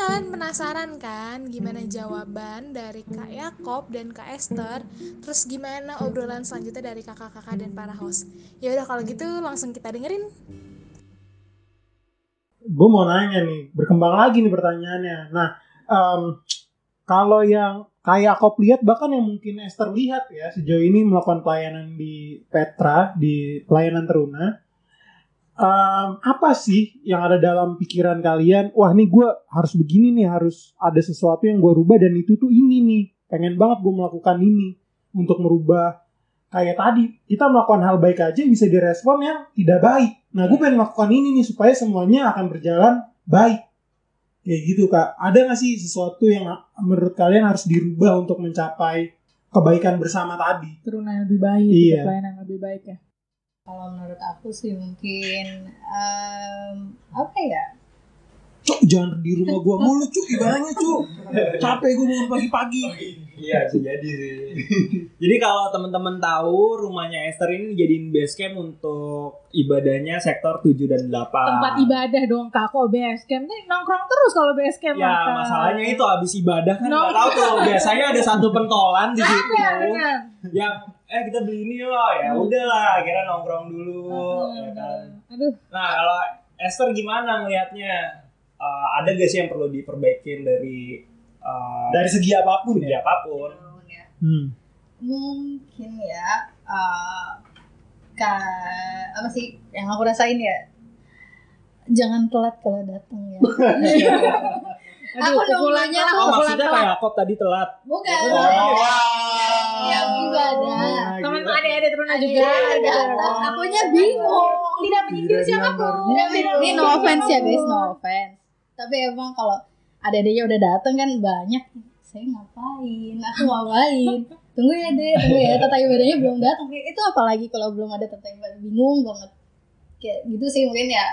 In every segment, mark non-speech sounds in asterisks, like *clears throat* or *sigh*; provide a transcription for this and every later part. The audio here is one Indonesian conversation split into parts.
kalian penasaran kan gimana jawaban dari Kak Yakob dan Kak Esther, terus gimana obrolan selanjutnya dari kakak-kakak dan para host. Ya udah kalau gitu langsung kita dengerin. Gue mau nanya nih, berkembang lagi nih pertanyaannya. Nah, em, kalau yang Kak Yakob lihat bahkan yang mungkin Esther lihat ya sejauh ini melakukan pelayanan di Petra di pelayanan teruna Em, apa sih yang ada dalam pikiran kalian? Wah nih gue harus begini nih harus ada sesuatu yang gue rubah dan itu tuh ini nih. Pengen banget gue melakukan ini untuk merubah. Kayak tadi kita melakukan hal baik aja bisa direspon yang tidak baik. Nah gue pengen melakukan ini nih supaya semuanya akan berjalan baik. Kayak gitu kak. Ada gak sih sesuatu yang menurut kalian harus dirubah untuk mencapai kebaikan bersama tadi? Teruna yang lebih baik, Iya. pelayanan yang lebih baik ya. Kalau menurut aku sih mungkin em, apa ya? cuk jangan di rumah gua mulu cuk ibaratnya cuk capek gue bangun pagi-pagi Iya bisa jadi sih. jadi kalau teman-teman tahu rumahnya Esther ini dijadiin base camp untuk ibadahnya sektor 7 dan 8. Tempat ibadah dong kak, kok base camp nih nongkrong terus kalau base camp. Ya Kak. masalahnya itu habis ibadah kan No. nggak tahu tuh biasanya ada satu pentolan di situ Ada, benar. yang eh kita beli ini loh ya udahlah akhirnya nongkrong dulu ya kan. Aduh, Nah kalau Esther gimana ngelihatnya? Eh, ada gak sih yang perlu diperbaikin dari eh, dari segi apa pun segi ya apa pun? Ya. hmm. Mungkin ya eh, ka, apa sih yang aku rasain ya? Jangan telat kalau datang ya. *laughs* *laughs* aduh, Aku pukulannya nunggunya tuh Oh maksudnya telat. kayak Yakob tadi telat. Bukan. Oh. Yang ibadah. Temen gitu. adik-adik Teruna juga. Datang. Akunya bingung. Tidak menyindir Tidak siapa pun. Ini no offense ya guys, no offense. Tapi emang kalau ada-adanya udah datang kan banyak. Saya ngapain? Aku ngapain? Tunggu ya deh, tunggu ya. Tata ibadahnya belum datang. Itu apalagi kalau belum ada tata ibadah bingung banget. Kayak gitu sih mungkin ya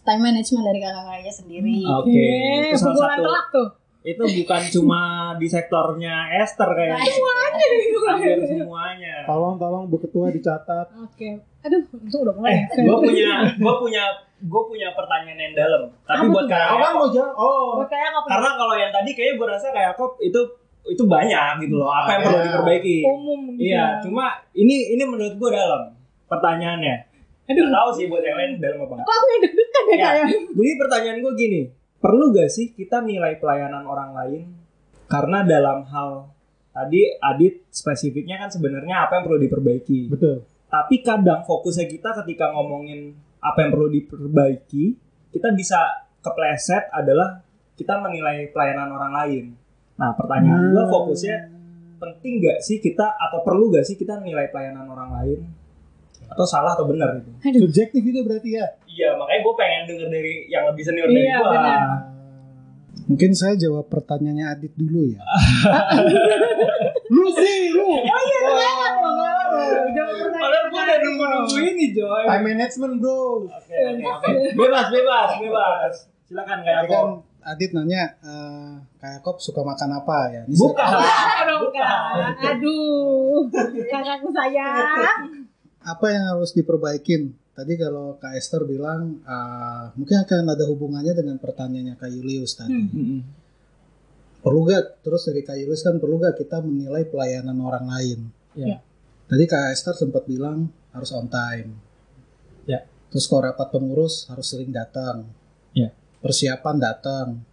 time management dari kakak-kakaknya sendiri. Oke, Oke, itu salah satu. telat tuh. Itu bukan cuma di sektornya Esther kayaknya. Hampir semuanya. tolong tolong bu ketua dicatat Oke. Aduh, itu udah mulai. Eh, gue punya, gue punya, gue punya pertanyaan yang dalam. Tapi Apa buat kayak oh kan mau jawab oh Buat kayak apa? karena kalau yang tadi kayaknya gue rasa kayak Yakob itu itu banyak gitu loh. Apa yang perlu Iya. diperbaiki? umum gitu. Iya, ya. cuma ini ini menurut gue dalam pertanyaannya. Aduh. Gak tahu sih buat yang lain dalam apa enggak. Kok aku yang deg-degan ya Ya. kayak? Jadi pertanyaan gue gini, perlu gak sih kita nilai pelayanan orang lain? Karena dalam hal tadi Adit spesifiknya kan sebenarnya apa yang perlu diperbaiki. betul Tapi kadang fokusnya kita ketika ngomongin apa yang perlu diperbaiki, kita bisa kepleset adalah kita menilai pelayanan orang lain. Nah pertanyaan gue Hmm. fokusnya penting gak sih kita atau perlu gak sih kita nilai pelayanan orang lain? Atau salah atau benar itu? Aduh. subjektif itu berarti ya Iya makanya gue pengen denger dari yang lebih senior dari Iya, gue. benar. Mungkin saya jawab pertanyaannya Adit dulu ya. *laughs* lu sih lu Padahal gue udah nunggu-nunggu ini Joy. time management bro Oke oke oke. Bebas bebas bebas. Silakan kayak Tadi aku. kan Adit nanya eh kayak Kop suka makan apa ya? Ini Bukan. Aduh, Bukan. Aduh, kakakku sayang. Apa yang harus diperbaikin? Tadi kalau Kak Esther bilang eh, mungkin akan ada hubungannya dengan pertanyaannya Kak Julius tadi. Mm-mm. Perlu gak? Terus dari Kak Julius kan perlu gak kita menilai pelayanan orang lain? Iya. Tadi Kak Esther sempat bilang harus on time. Ya. Terus kalau rapat pengurus harus sering datang. Ya. Persiapan datang.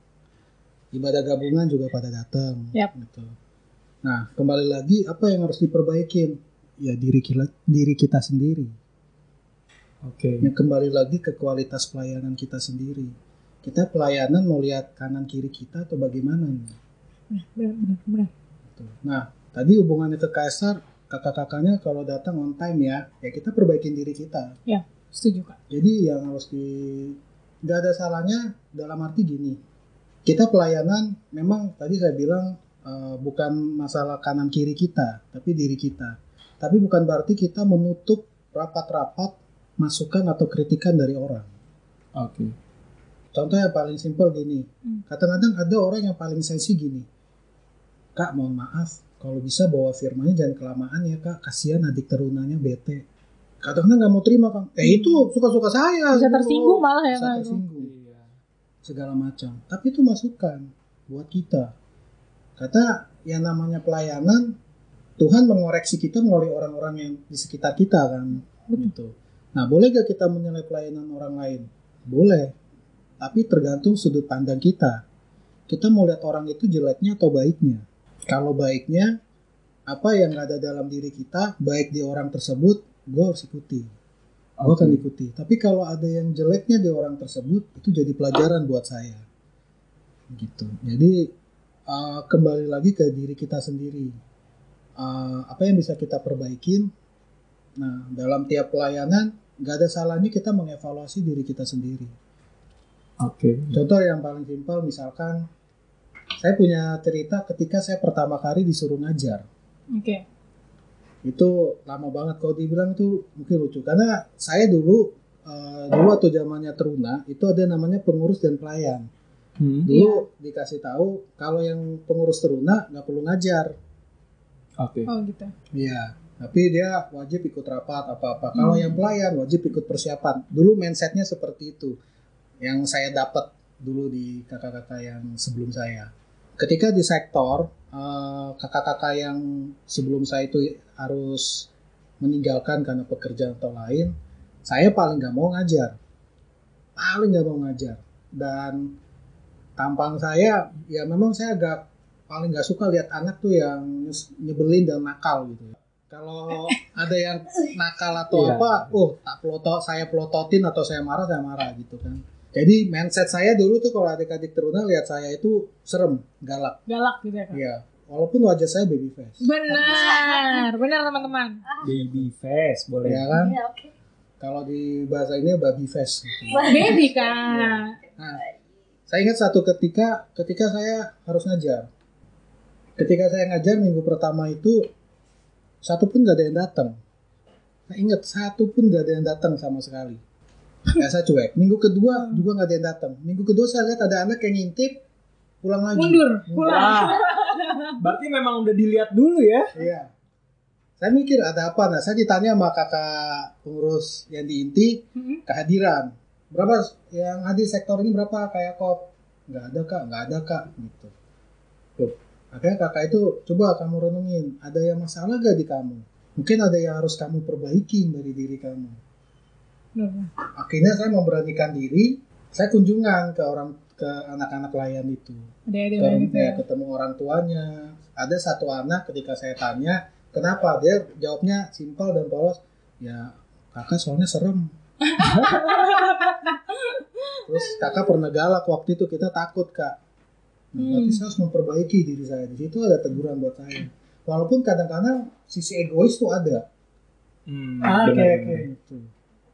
Ibadah gabungan juga pada datang. Gitu. Nah, kembali lagi apa yang harus diperbaikin? Ya diri kita, diri kita sendiri. Oke. Yang kembali lagi ke kualitas pelayanan kita sendiri. Kita pelayanan mau lihat kanan kiri kita atau bagaimana nih? Benar, benar, benar. Nah, tadi hubungannya ke Kaisar, kakak-kakaknya kalau datang on time ya, ya kita perbaikin diri kita. Setuju kak. Jadi yang harus di nggak ada salahnya dalam arti gini. Kita pelayanan memang tadi saya bilang eh, bukan masalah kanan kiri kita, tapi diri kita. Tapi bukan berarti kita menutup rapat-rapat masukan atau kritikan dari orang. Oke. Contoh yang paling simpel gini. Hmm. Kadang-kadang ada orang yang paling sensi gini. Kak, mohon maaf, kalau bisa bawa firmannya jangan kelamaan ya kak. Kasihan adik terunanya bete. kadang-kadang nggak mau terima kan eh itu suka-suka saya Bisa gitu. tersinggung malah ya bisa kan tersinggung Iya. segala macam tapi itu masukan buat kita kata yang namanya pelayanan Tuhan mengoreksi kita melalui orang-orang yang di sekitar kita kan? Gitu. Nah boleh gak kita menilai pelayanan orang lain? Boleh. Tapi tergantung sudut pandang kita. Kita mau lihat orang itu jeleknya atau baiknya. Kalau baiknya apa yang ada dalam diri kita baik di orang tersebut gue harus ikuti. Gue akan ikuti. Tapi kalau ada yang jeleknya di orang tersebut itu jadi pelajaran buat saya. Gitu. Jadi uh, kembali lagi ke diri kita sendiri Uh, apa yang bisa kita perbaikin? Nah dalam tiap pelayanan nggak ada salahnya kita mengevaluasi diri kita sendiri. Oke. contoh yang paling simpel misalkan saya punya cerita ketika saya pertama kali disuruh ngajar. Oke. Itu lama banget kalau dibilang itu mungkin lucu. Karena saya dulu uh, dulu atau zamannya teruna itu ada namanya pengurus dan pelayan. Hmm. dulu dikasih tahu kalau yang pengurus teruna nggak perlu ngajar Oke. oh gitu. Iya tapi dia wajib ikut rapat apa-apa. Kalau yang pelayan wajib ikut persiapan. Dulu mindsetnya seperti itu. Yang saya dapat dulu di kakak-kakak yang sebelum saya. Ketika di sektor eh, kakak-kakak yang sebelum saya itu harus meninggalkan karena pekerjaan atau lain saya paling nggak mau ngajar. Paling nggak mau ngajar. Dan tampang saya ya memang saya agak paling nggak suka lihat anak tuh yang nyebelin dan nakal gitu kalau ada yang nakal atau Iya. apa oh tak pelotot saya pelototin atau saya marah saya marah gitu kan jadi mindset saya dulu tuh kalau adik-adik teruna lihat saya itu serem galak galak gitu ya kan ya walaupun wajah saya baby face benar benar teman-teman Baby face boleh. ya kan Iya, oke. kalau di bahasa ini baby face gitu. baby kan Nah, saya ingat satu ketika ketika saya harus ngajar. Ketika saya ngajar minggu pertama itu satu pun gak ada yang datang. Saya ingat satu pun gak ada yang datang sama sekali. Ya saya cuek. Minggu kedua juga gak ada yang datang. Minggu kedua saya lihat ada anak yang ngintip pulang lagi. mundur pulang Wah. Berarti memang udah dilihat dulu ya. Iya. Saya mikir ada apa? Nah, saya ditanya sama kakak pengurus yang di inti Mm-mm. kehadiran. Berapa yang hadir sektor ini berapa kayak kok? Nggak ada kak, nggak ada kak, gitu. Loh, akhirnya kakak itu coba kamu renungin, ada yang masalah gak di kamu? Mungkin ada yang harus kamu perbaiki dari diri kamu. Benar. Akhirnya saya memberanikan diri, saya kunjungan ke orang ke anak-anak layan itu. ada ada ya, ya ketemu orang tuanya. Ada satu anak ketika saya tanya, kenapa? Dia jawabnya simpel dan polos. Ya, kakak soalnya serem. *laughs* Terus kakak pernah galak waktu itu kita takut kak. Nah, berarti saya harus memperbaiki diri saya. Di situ ada teguran buat saya. Walaupun kadang-kadang sisi egois tuh ada. Hmm, Ah, Oke oke. Gitu.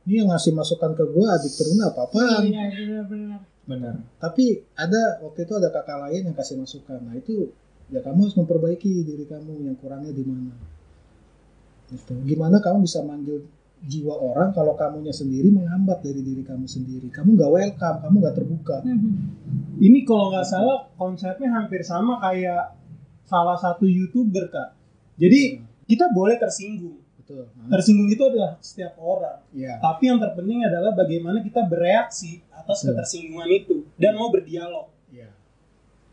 Ini yang ngasih masukan ke gue adik teruna apa-apaan. iya benar-benar Benar. Tapi ada waktu itu ada kakak lain yang kasih masukan. Nah itu ya kamu harus memperbaiki diri kamu yang kurangnya di mana. Gitu. Gimana kamu bisa manggil jiwa orang kalau kamunya sendiri menghambat dari diri kamu sendiri. Kamu nggak welcome, kamu nggak terbuka. Mhm. Ini kalau nggak salah konsepnya hampir sama kayak salah satu youtuber kak. Jadi kita boleh tersinggung. Betul. Tersinggung itu adalah setiap orang. ya. Tapi yang terpenting adalah bagaimana kita bereaksi atas Betul. ketersinggungan itu dan mau berdialog. ya.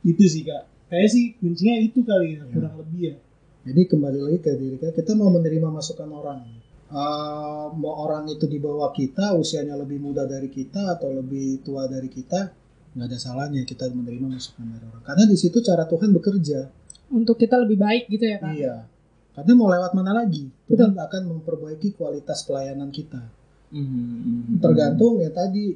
Itu sih kak. Kayak sih kuncinya itu kali ya, Ya. kurang lebih ya. Jadi kembali lagi ke diri kita, kita mau menerima masukan orang. Eh, mau orang itu di bawah kita, usianya lebih muda dari kita atau lebih tua dari kita, nggak ada salahnya kita menerima masukan dari orang. Karena di situ cara Tuhan bekerja. untuk kita lebih baik gitu ya kan Iya. Karena mau lewat mana lagi? Tuhan akan memperbaiki kualitas pelayanan kita. Hmm. Tergantung ya tadi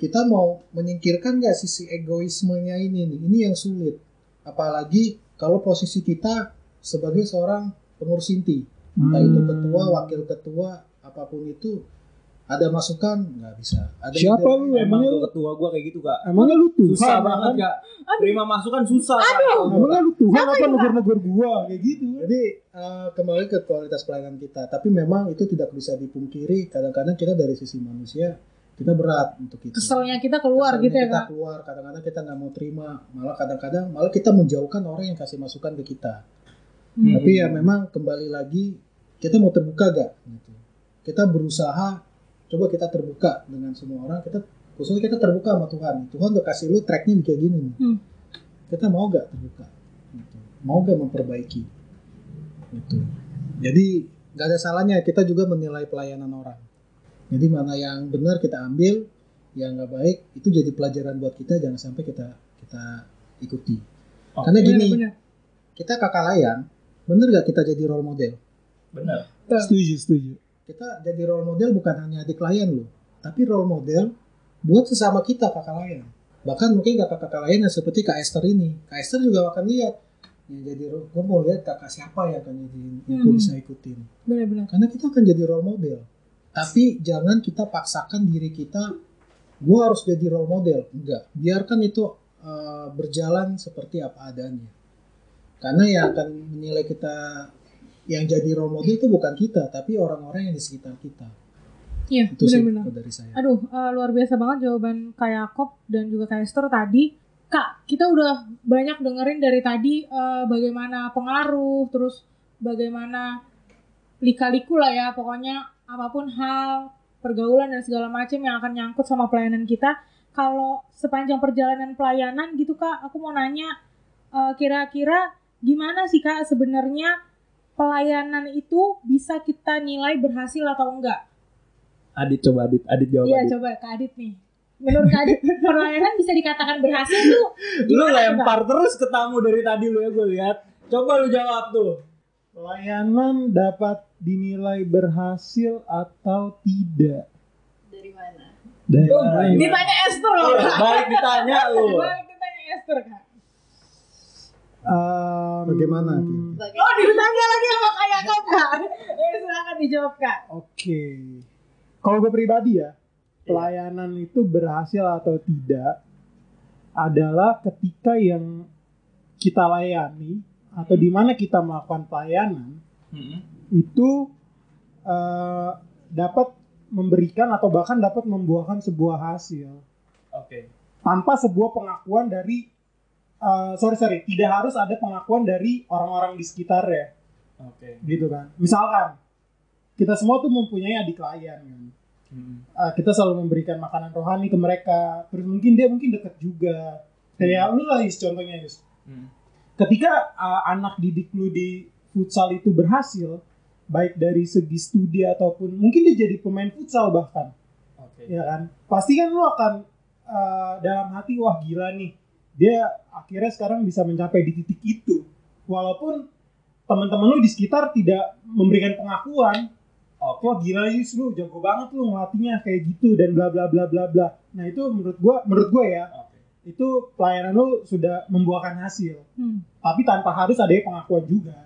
kita mau menyingkirkan nggak sisi egoismenya ini nih. Ini yang sulit. Apalagi kalau posisi kita sebagai seorang pengurus inti, entah itu Hmm. ketua, wakil ketua, apa pun itu ada masukan nggak bisa. Ada Siapa lu? Emang Emangnya tuh lu, ketua gua kayak gitu kak. emangnya lu Tuhan? Susah kan? banget kak. Terima masukan susah. Kak. Emangnya lu Tuhan apa negur-negur gua kayak gitu? Jadi eh, kembali ke kualitas pelayanan kita. Tapi memang itu tidak bisa dipungkiri. Kadang-kadang kita dari sisi manusia kita berat untuk itu. keselnya kita keluar Kesannya gitu ya kita keluar kadang-kadang kita nggak mau terima malah kadang-kadang malah kita menjauhkan orang yang kasih masukan ke kita Hmm. tapi ya memang kembali lagi kita mau terbuka gak gitu kita berusaha coba kita terbuka dengan semua orang kita khususnya kita terbuka sama Tuhan Tuhan udah kasih lu tracknya kayak gini nih Hmm. kita mau gak terbuka Gitu. mau gak memperbaiki gitu jadi gak ada salahnya kita juga menilai pelayanan orang jadi mana yang benar kita ambil yang nggak baik itu jadi pelajaran buat kita jangan sampai kita kita ikuti Oke. karena gini Benar-benar. kita kakak layan bener gak kita jadi role model Benar. Setuju, setuju. kita jadi role model bukan hanya adik klien loh tapi role model buat sesama kita kakak layan bahkan mungkin kakak-kakak lain yang seperti Kak Esther ini Kak Esther juga akan lihat yang jadi role- gue mau lihat kakak siapa yang akan jadi yang Hmm. bisa ikutin Benar-benar. karena kita akan jadi role model tapi jangan kita paksakan diri kita gue harus jadi role model enggak biarkan itu uh, berjalan seperti apa adanya karena yang akan menilai kita yang jadi role model itu bukan kita tapi orang-orang yang di sekitar kita Iya, itu benar-benar. dari saya Aduh, eh, luar biasa banget jawaban Kak Yakob dan juga Kak Esther tadi. Kak, kita udah banyak dengerin dari tadi eh, bagaimana pengaruh, terus bagaimana lika-liku lah ya, pokoknya apa pun hal, pergaulan dan segala macam yang akan nyangkut sama pelayanan kita. Kalau sepanjang perjalanan pelayanan gitu Kak, aku mau nanya eh, kira-kira gimana sih Kak sebenarnya pelayanan itu bisa kita nilai berhasil atau enggak? Adit coba Adit, Adit jawab Iya Adit. coba Kak Adit nih. Menurut Kak Adit, *laughs* pelayanan bisa dikatakan berhasil tuh Lu lempar terus ke tamu dari tadi lu ya gue lihat. Coba lu jawab tuh. Pelayanan dapat dinilai berhasil atau tidak? Dari mana? Dari mana? ditanya Esther loh Iya. Baik ditanya lu. Balik ditanya Esther Kak. Em, Bagaimana, Oh ditanya lagi sama Kak Yakob Kak. Eh *laughs* silakan dijawab Kak. Oke. Kalau gue pribadi ya, pelayanan itu berhasil atau tidak adalah ketika yang kita layani atau di mana kita melakukan pelayanan Mm-mm. itu eh, dapat memberikan atau bahkan dapat membuahkan sebuah hasil Oke. tanpa sebuah pengakuan dari eh, sorry sorry. Tidak harus ada pengakuan dari orang-orang di sekitarnya Oke. gitu kan. Misalkan kita semua tuh mempunyai adik klien kan. Mm-mm. Uh, kita selalu memberikan makanan rohani ke mereka. Terus mungkin dia mungkin deket juga. Kayak lu lah contohnya Yus. Mm. ketika uh, anak didik lu di futsal itu berhasil baik dari segi studi ataupun mungkin dia jadi pemain futsal bahkan. Oke. ya kan? Pasti kan lu akan uh, dalam hati wah gila nih dia akhirnya sekarang bisa mencapai di titik itu walaupun teman-teman lu di sekitar tidak memberikan pengakuan Oke. wah gila Yus lu jago banget lu ngelatihnya kayak gitu dan bla bla bla bla bla nah itu menurut gua menurut gua ya Oke. itu pelayanan lu sudah membuahkan hasil Hmm. tapi tanpa harus ada pengakuan juga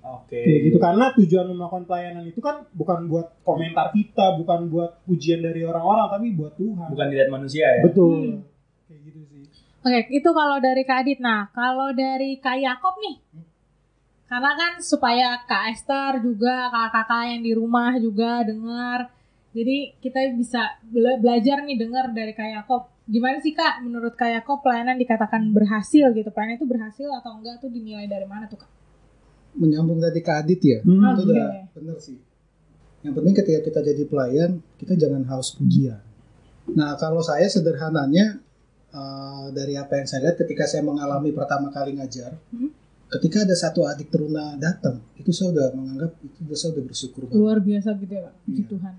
Oke. kayak gitu karena tujuan lu melakukan pelayanan itu kan bukan buat komentar kita bukan buat pujian dari orang-orang tapi buat Tuhan Bukan dilihat manusia ya. betul Hmm. kayak gitu sih Oke, itu kalau dari Kak Adit. Nah, kalau dari Kak Yakob nih. Karena kan supaya Kak Esther juga, kakak-kakak yang di rumah juga dengar. Jadi kita bisa bela- belajar nih dengar dari Kak Yakob. Gimana sih Kak, menurut Kak Yakob pelayanan dikatakan berhasil gitu? Pelayanan itu berhasil atau enggak tuh dinilai dari mana tuh Kak? menyambung tadi ke Adit ya Hmm. itu Oke. udah bener sih yang penting ketika kita jadi pelayan kita jangan haus pujian nah kalau saya sederhananya eh, dari apa yang saya lihat ketika saya mengalami pertama kali ngajar Hmm. ketika ada satu adik teruna datang itu saya udah menganggap itu udah saya udah bersyukur banget Luar biasa gitu ya puji Iya. Tuhan.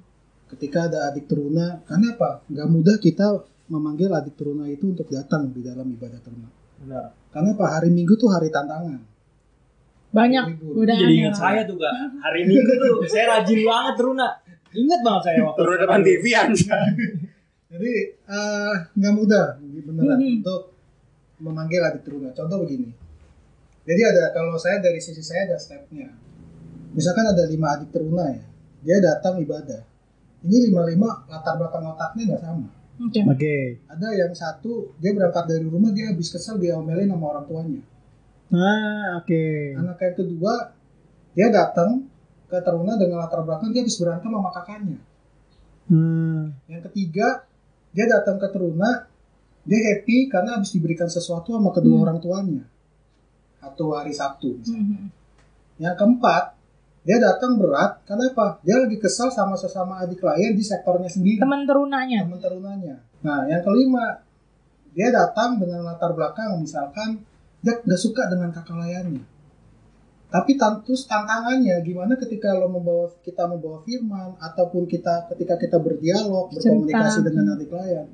ketika ada adik teruna karena apa nggak mudah kita memanggil adik teruna itu untuk datang di dalam ibadah teruna Benar. karena apa hari minggu tuh hari tantangan Banyak godaan Jadi ingat saya tuh kak. Hari Minggu tuh saya rajin banget Runa. Ingat banget saya waktu Turun depan TV aja. *laughs* Jadi eh, nggak mudah beneran Mhm. untuk memanggil adik teruna. Contoh begini. Jadi ada kalau saya dari sisi saya ada stepnya. Misalkan ada lima adik teruna ya, dia datang ibadah. Ini lima lima latar belakang otaknya nggak sama. Oke. oke Ada yang satu dia berangkat dari rumah dia habis kesel dia omelin sama orang tuanya. nah oke Anak yang kedua dia datang ke teruna dengan latar belakang dia habis berantem sama kakaknya. Hmm. Yang ketiga, dia datang ke teruna, dia happy karena habis diberikan sesuatu sama kedua Hmm. orang tuanya. Atau hari Sabtu. misalnya. Mhm. Yang keempat, Dia datang berat karena apa? Dia lagi kesal sama sesama adik klien di sektornya sendiri, Teman terunanya. teman terunanya. Nah, yang kelima, dia datang dengan latar belakang misalkan dia nggak suka dengan kakak layannya. Tapi terus tantangannya gimana ketika lo membawa kita membawa firman ataupun kita ketika kita berdialog berkomunikasi Cerita. dengan adik klien,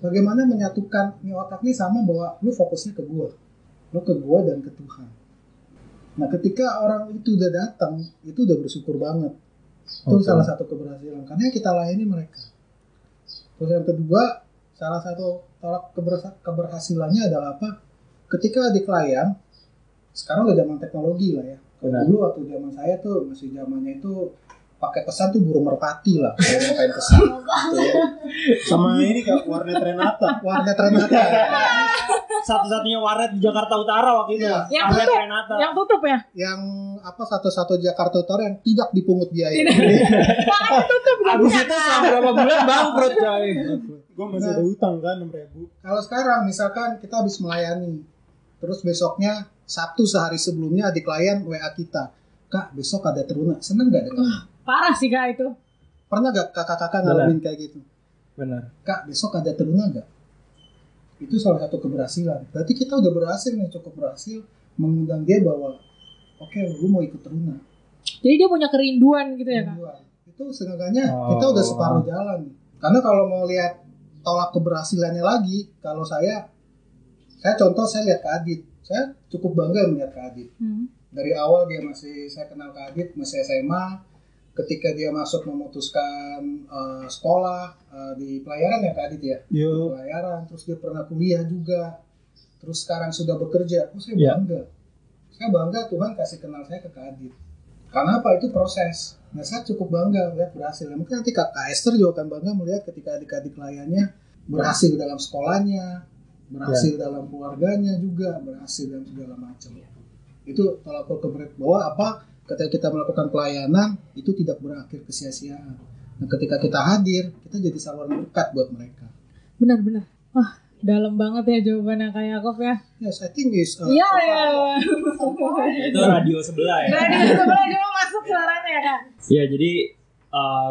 bagaimana menyatukan nih otak ini sama bahwa lu fokusnya ke gua, lo ke gua dan ke Tuhan. Nah, ketika orang itu udah datang, itu udah bersyukur banget. Itu Oke. salah satu keberhasilan karena kita layani mereka. Terus yang kedua, salah satu tolak keberhas- keberhasilannya adalah apa? Ketika di klien, sekarang udah zaman teknologi lah ya. Benar. dulu waktu zaman saya tuh masih zamannya itu pakai pesan tuh burung merpati lah. Kalau mau pengen pesan. *laughs* gitu ya. Sama ini kak warnet Renata. Warnet Renata. Satu-satunya warnet di Jakarta Utara waktu itu. Iya. Yang Warnet tutup. Renata. Yang tutup ya? yang apa satu-satu Jakarta Utara yang tidak dipungut biaya. Makanya tutup Abis itu selama berapa bulan bangkrut coy. Gue masih ada utang kan enam ribu. Kalau sekarang misalkan kita habis melayani, terus besoknya Sabtu sehari sebelumnya di klien WA kita, kak besok ada teruna, seneng gak dengan? Parah sih kak itu. Pernah gak kakak-kakak ngalamin kayak gitu? Benar. Kak besok ada teruna gak? Itu salah satu keberhasilan. Berarti kita udah berhasil nih, cukup berhasil mengundang dia bahwa, oke lu mau ikut teruna. Jadi dia punya kerinduan gitu ya kak? Dua. Itu seenggaknya Oh. kita udah separuh jalan. Karena kalau mau lihat tolak keberhasilannya lagi, kalau saya, saya contoh saya lihat Kak Adit. Saya cukup bangga melihat Kak Adit. Hmm. Dari awal dia masih, saya kenal Kak Adit, masih SMA. Ketika dia masuk memutuskan eh, sekolah eh, di pelayaran ya Kak Adit ya. Di Yo. pelayaran, terus dia pernah kuliah juga. Terus sekarang sudah bekerja. Oh saya Iya. bangga. Saya bangga Tuhan kasih kenal saya ke Kak Adit. Karena apa? Itu proses. Nah, saya cukup bangga melihat berhasil. Mungkin nanti Kak Kak Esther juga akan bangga melihat ketika adik-adik layannya berhasil dalam sekolahnya, berhasil dalam keluarganya juga, berhasil dalam segala macam. Itu tolak ukur keberat bahwa apa? Ketika kita melakukan pelayanan itu tidak berakhir kesia-siaan. Nah, ketika kita hadir, kita jadi saluran berkat buat mereka. Benar-benar. Wah dalam banget ya jawabannya kak Yakob ya. Yes, I think is. uh, Iya iya. Itu radio sebelah ya. Di sebelah cuma masuk suaranya ya kak. Iya jadi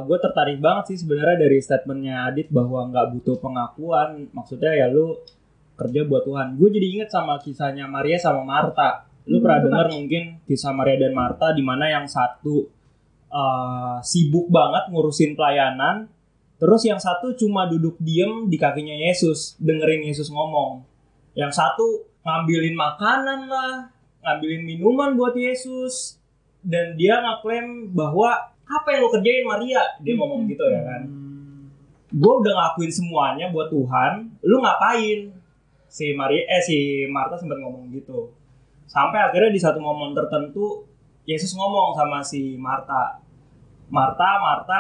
gue tertarik banget sih sebenarnya dari statementnya Adit bahwa nggak butuh pengakuan. Maksudnya ya lu kerja buat Tuhan. Gue jadi inget sama kisahnya Maria sama Marta. Lu Hmm, pernah dengar mungkin kisah Maria dan Marta di mana yang satu eh, sibuk banget ngurusin pelayanan, terus yang satu cuma duduk diem di kakinya Yesus dengerin Yesus ngomong. Yang satu ngambilin makanan lah, ngambilin minuman buat Yesus, dan dia ngaklaim bahwa apa yang lo kerjain Maria dia ngomong gitu ya kan gue udah ngakuin semuanya buat Tuhan lu ngapain si Maria eh si Marta sempat ngomong gitu. Sampai akhirnya di satu momen tertentu Yesus ngomong sama si Marta Marta Marta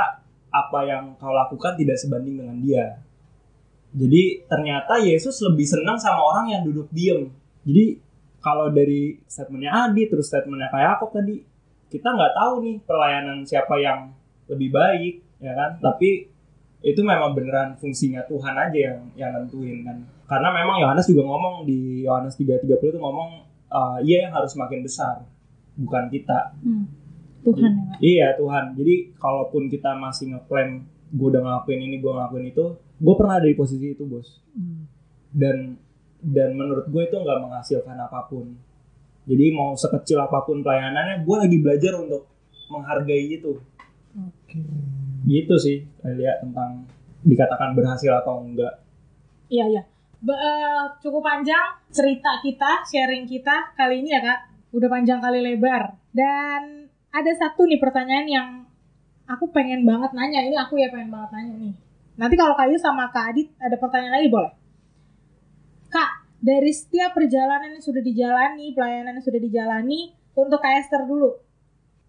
apa yang kau lakukan tidak sebanding dengan dia. Jadi ternyata Yesus lebih senang sama orang yang duduk diem. Jadi kalau dari statementnya Adi terus statementnya kayak Yakob tadi kita nggak tahu nih pelayanan siapa yang lebih baik ya kan? Tapi itu memang beneran fungsinya Tuhan aja yang yang nentuin kan karena memang Yohanes juga ngomong di Yohanes 3:30 itu ngomong eh, ia yang harus makin besar bukan kita. Hmm. Tuhan ya iya Tuhan. Jadi kalaupun kita masih ngeklaim gue udah ngelakuin ini gue ngelakuin itu gue pernah ada di posisi itu bos. Dan dan menurut gue itu nggak menghasilkan apa pun. Jadi mau sekecil apa pun pelayanannya gue lagi belajar untuk menghargai itu. Oke. gitu sih lihat tentang dikatakan berhasil atau enggak. Iya iya. Eh, cukup panjang cerita kita, sharing kita kali ini ya kak. Udah panjang kali lebar. Dan ada satu nih pertanyaan yang aku pengen banget nanya. Ini aku ya pengen banget nanya nih. Nanti kalau Kayu sama Kak Adit ada pertanyaan lagi boleh? Kak, dari setiap perjalanan yang sudah dijalani, pelayanan yang sudah dijalani, untuk Kak Esther dulu.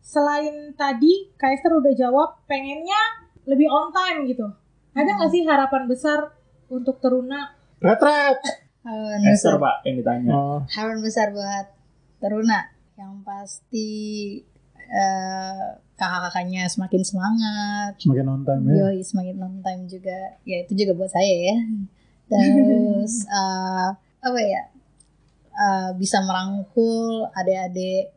Selain tadi, Kak Esther udah jawab pengennya lebih on time gitu. Ada nggak sih harapan besar untuk Teruna Retret. Harapan Esther besar, pak yang ditanya Oh. harapan besar buat Teruna yang pasti eh, kakak-kakaknya semakin semangat, Semakin on time ya. Yoi semakin on time juga. Ya itu juga buat saya ya. Terus *laughs* eh, apa ya? eh, bisa merangkul adik-adik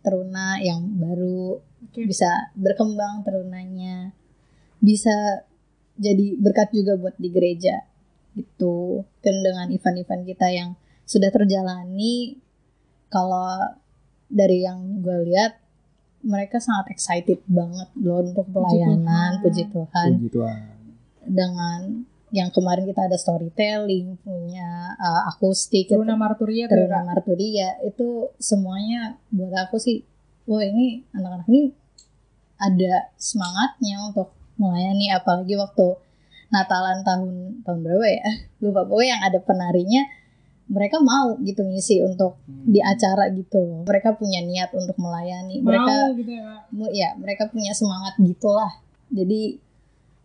teruna yang baru Oke. bisa berkembang terunanya bisa jadi berkat juga buat di gereja gitu dan dengan event-event kita yang sudah terjalani kalau dari yang gue lihat mereka sangat excited banget loh untuk pelayanan Tuhan. puji Tuhan Puji Tuhan. dengan yang kemarin kita ada storytelling punya uh, akustik Teruna Marturia Teruna Kak. Marturia itu semuanya buat aku sih wah ini anak-anak ini ada semangatnya untuk melayani apalagi waktu Natalan tahun tahun berapa ya? Lupa pokoknya yang ada penarinya mereka mau gitu ngisi untuk di acara gitu loh. Mereka punya niat untuk melayani. Mereka Mau gitu ya Kak. ya mereka punya semangat gitulah. Jadi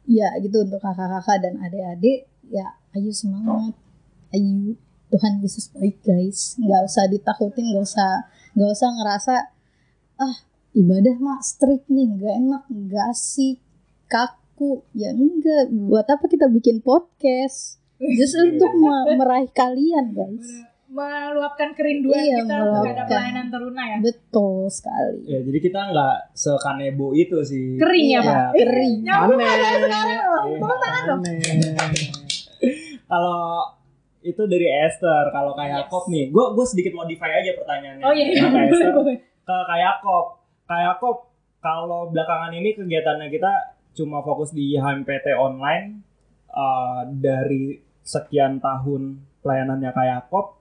ya gitu untuk kakak-kakak dan adik-adik ya ayo semangat. Ayo Tuhan Yesus baik guys. Nggak usah ditakutin nggak usah nggak usah ngerasa ah ibadah mah strict nih nggak enak nggak asik kaku ya enggak buat apa kita bikin podcast justru *laughs* untuk me- meraih kalian guys Meluapkan kerinduan Iya, kita terhadap pelayanan teruna ya. betul sekali Ya, jadi kita nggak sekanebo itu sih. Kering ya, Iya, Pak? kering Nyambung Aneh. ada sekarang loh. Iya. Tepuk tangan dong. Kalau itu dari Esther, kalau kayak Yakob nih, gue gue sedikit modify aja pertanyaannya. Oh iya, iya. Nah, kayak Esther, ke kayak Yakob. Kayak Yakob, kalau belakangan ini kegiatannya kita cuma fokus di HMPT online eh, dari sekian tahun pelayanannya kayak Yakob,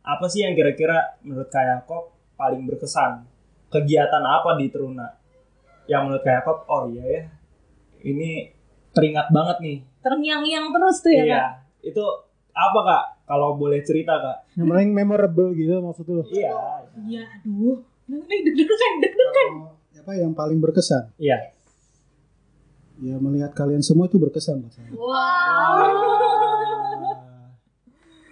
apa sih yang kira-kira menurut kayak Yakob paling berkesan? Kegiatan apa di Teruna? Yang menurut kayak Yakob, oh iya ya, ini teringat banget nih. Terngiang-ngiang terus tuh ya, iya, Kak. itu apa kak? Kalau boleh cerita kak? Yang paling memorable gitu maksud lu. Iya, Iya, aduh. Ini deg-degan, deg-degan. Apa yang paling berkesan? iya. Ya melihat kalian semua itu berkesan buat saya.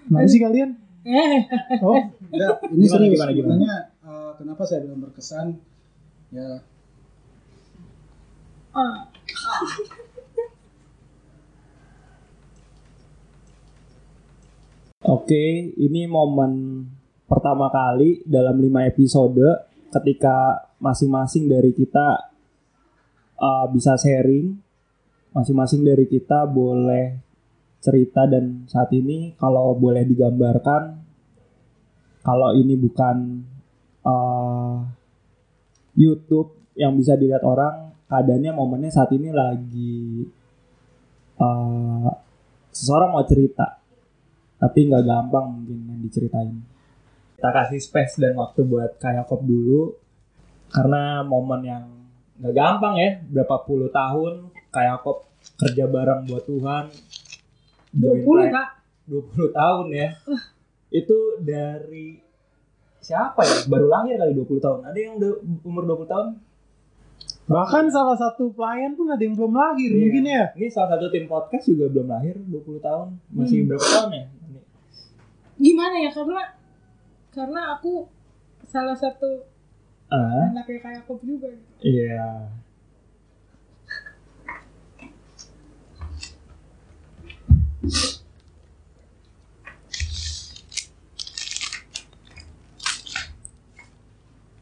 Mana sih kalian? Eh, Oh, Enggak, ini Gimana, serius. gimana, gimana? Sebenarnya, eh, kenapa saya bilang berkesan? Ya ah. Oke, ini momen pertama kali dalam lima episode ketika masing-masing dari kita uh, bisa sharing, masing-masing dari kita boleh cerita dan saat ini kalau boleh digambarkan, kalau ini bukan uh, YouTube yang bisa dilihat orang, keadaannya momennya saat ini lagi uh, seseorang mau cerita tapi nggak gampang mungkin yang diceritain. Kita kasih space dan waktu buat kayak kop dulu karena momen yang nggak gampang ya berapa puluh tahun kayak kop kerja bareng buat Tuhan. 20 Join kak? 20 tahun ya. Itu dari siapa ya? Baru lahir kali 20 tahun. Ada yang udah umur 20 tahun? Bahkan salah satu pelayan pun ada yang belum lahir Iya. mungkin ya. ini salah satu tim podcast juga belum lahir 20 tahun. Masih Hmm. berapa tahun ya? Ini. gimana ya? Karena karena aku salah satu ah anaknya kayak aku juga. Iya.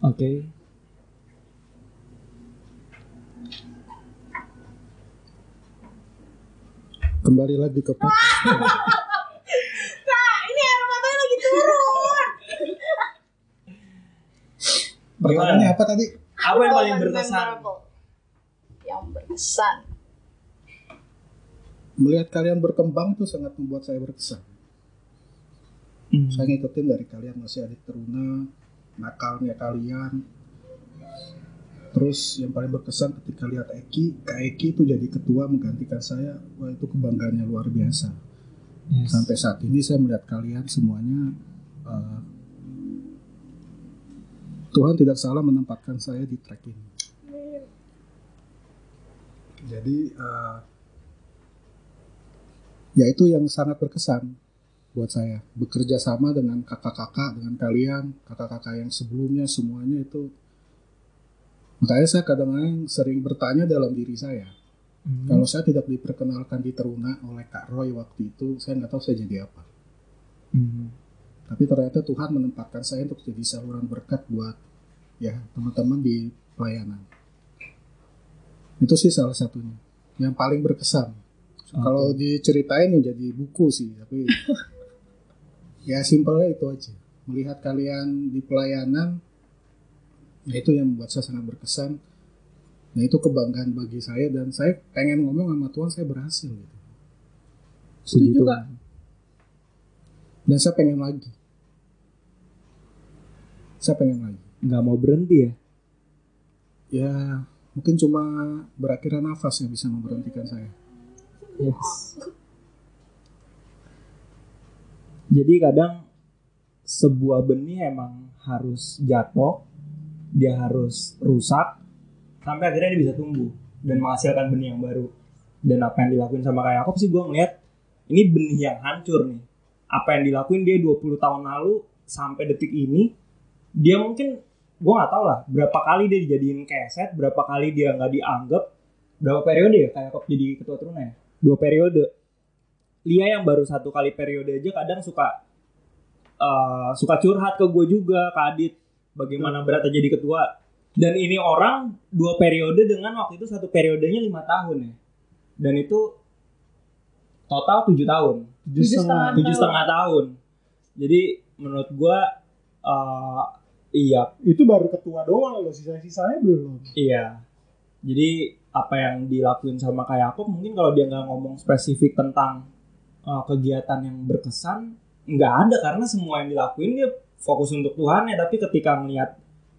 Oke, kembali lagi ke podcast. *laughs* ini air matanya lagi turun Pertanyaannya apa tadi? apa yang paling berkesan? yang berkesan Melihat kalian berkembang itu sangat membuat saya berkesan. Hmm. Saya ngikutin dari kalian masih adik teruna, nakalnya kalian. Terus yang paling berkesan ketika lihat Eki, Kak Eki itu jadi ketua menggantikan saya, wah itu kebanggaannya luar biasa. Yes. Sampai saat ini saya melihat kalian semuanya eh, Tuhan tidak salah menempatkan saya di track ini. Jadi eh, ya itu yang sangat berkesan buat saya bekerja sama dengan kakak-kakak dengan kalian kakak-kakak yang sebelumnya semuanya itu makanya saya kadang-kadang sering bertanya dalam diri saya Hmm. kalau saya tidak diperkenalkan di Teruna oleh Kak Roy waktu itu saya nggak tahu saya jadi apa Hmm. Tapi ternyata Tuhan menempatkan saya untuk jadi saluran berkat buat ya teman-teman di pelayanan. Itu sih salah satunya. Yang paling berkesan. Kalau diceritain ya jadi buku sih, tapi *laughs* ya simpelnya itu aja. Melihat kalian di pelayanan, ya itu yang membuat saya sangat berkesan. Nah itu kebanggaan bagi saya dan saya pengen ngomong sama Tuhan saya berhasil gitu. Setuju. Kak. Dan saya pengen lagi. Saya pengen lagi. nggak mau berhenti ya Ya mungkin cuma berakhiran nafas yang bisa memberhentikan saya. Yes. Jadi kadang sebuah benih emang harus jatuh, dia harus rusak, sampai akhirnya dia bisa tumbuh dan menghasilkan benih yang baru. Dan apa yang dilakuin sama kayak Yakob sih gue ngeliat ini benih yang hancur nih. Apa yang dilakuin dia 20 tahun lalu sampai detik ini, dia mungkin gue nggak tahu lah berapa kali dia dijadiin keset, berapa kali dia nggak dianggap, berapa periode ya kayak Yakob jadi ketua turunnya ya? dua periode. Lia yang baru satu kali periode aja kadang suka eh, suka curhat ke gue juga, ke Adit, bagaimana beratnya jadi ketua. Dan ini orang dua periode dengan waktu itu satu periodenya lima tahun ya. Dan itu total tujuh tahun, Tujuh setengah. setengah. tujuh setengah tahun. Jadi menurut gue eh iya Itu baru ketua doang loh, sisa-sisanya belum. Iya. Jadi apa yang dilakuin sama kayak aku mungkin kalau dia nggak ngomong spesifik tentang uh, kegiatan yang berkesan nggak ada karena semua yang dilakuin dia fokus untuk Tuhan ya tapi ketika melihat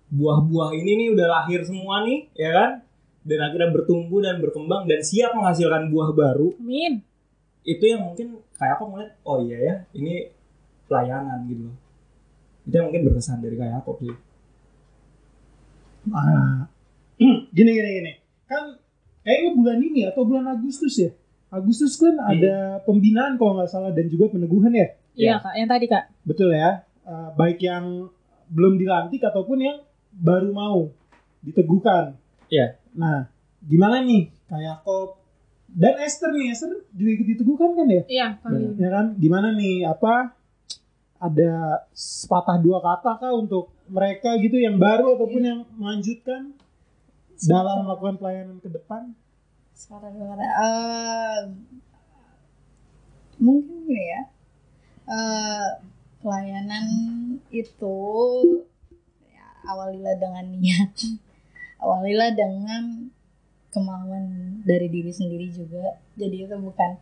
buah-buah ini nih udah lahir semua nih ya kan dan akhirnya bertumbuh dan berkembang dan siap menghasilkan buah baru Amin. itu yang mungkin kayak aku ngeliat oh iya ya ini pelayanan gitu loh itu yang mungkin berkesan dari kayak aku sih Ah. *clears throat* gini gini gini. Kan kayaknya bulan ini atau bulan Agustus ya. Agustus kan ada pembinaan kalau nggak salah dan juga peneguhan ya. Iya kak, yang tadi kak. Betul ya. Eh, baik yang belum dilantik ataupun yang baru mau diteguhkan. Iya. Nah, gimana nih kayak Yakob dan Esther nih, Esther juga ikut diteguhkan kan ya? Iya. Ya kan? Gimana nih apa ada sepatah dua kata kah untuk mereka gitu yang baru ataupun yang melanjutkan dalam melakukan pelayanan ke depan? Suara dua kata. Eh, mungkin gini ya. Eh, pelayanan itu ya, awalilah dengan niat. *laughs* Awalilah dengan kemauan dari diri sendiri juga. Jadi itu bukan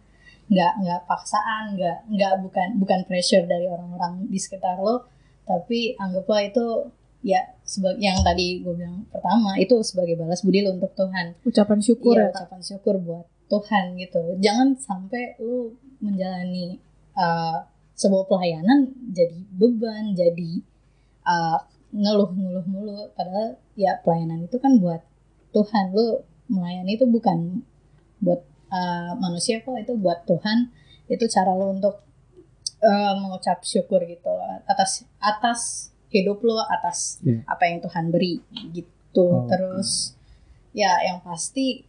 nggak nggak paksaan, nggak nggak bukan bukan pressure dari orang-orang di sekitar lo, tapi anggaplah itu ya sebagai yang tadi gue bilang pertama itu sebagai balas budi lo untuk Tuhan Ucapan syukur iya, ya ucapan syukur buat Tuhan gitu. Jangan sampai lu menjalani uh, sebuah pelayanan jadi beban, jadi uh, ngeluh-ngeluh mulu. Padahal ya pelayanan itu kan buat Tuhan. Lu melayani itu bukan buat uh, manusia kok, itu buat Tuhan. Itu cara lu untuk uh, mengucap syukur gitu atas atas hidup lu, atas Iya. apa yang Tuhan beri gitu. Oh, Terus ya yang pasti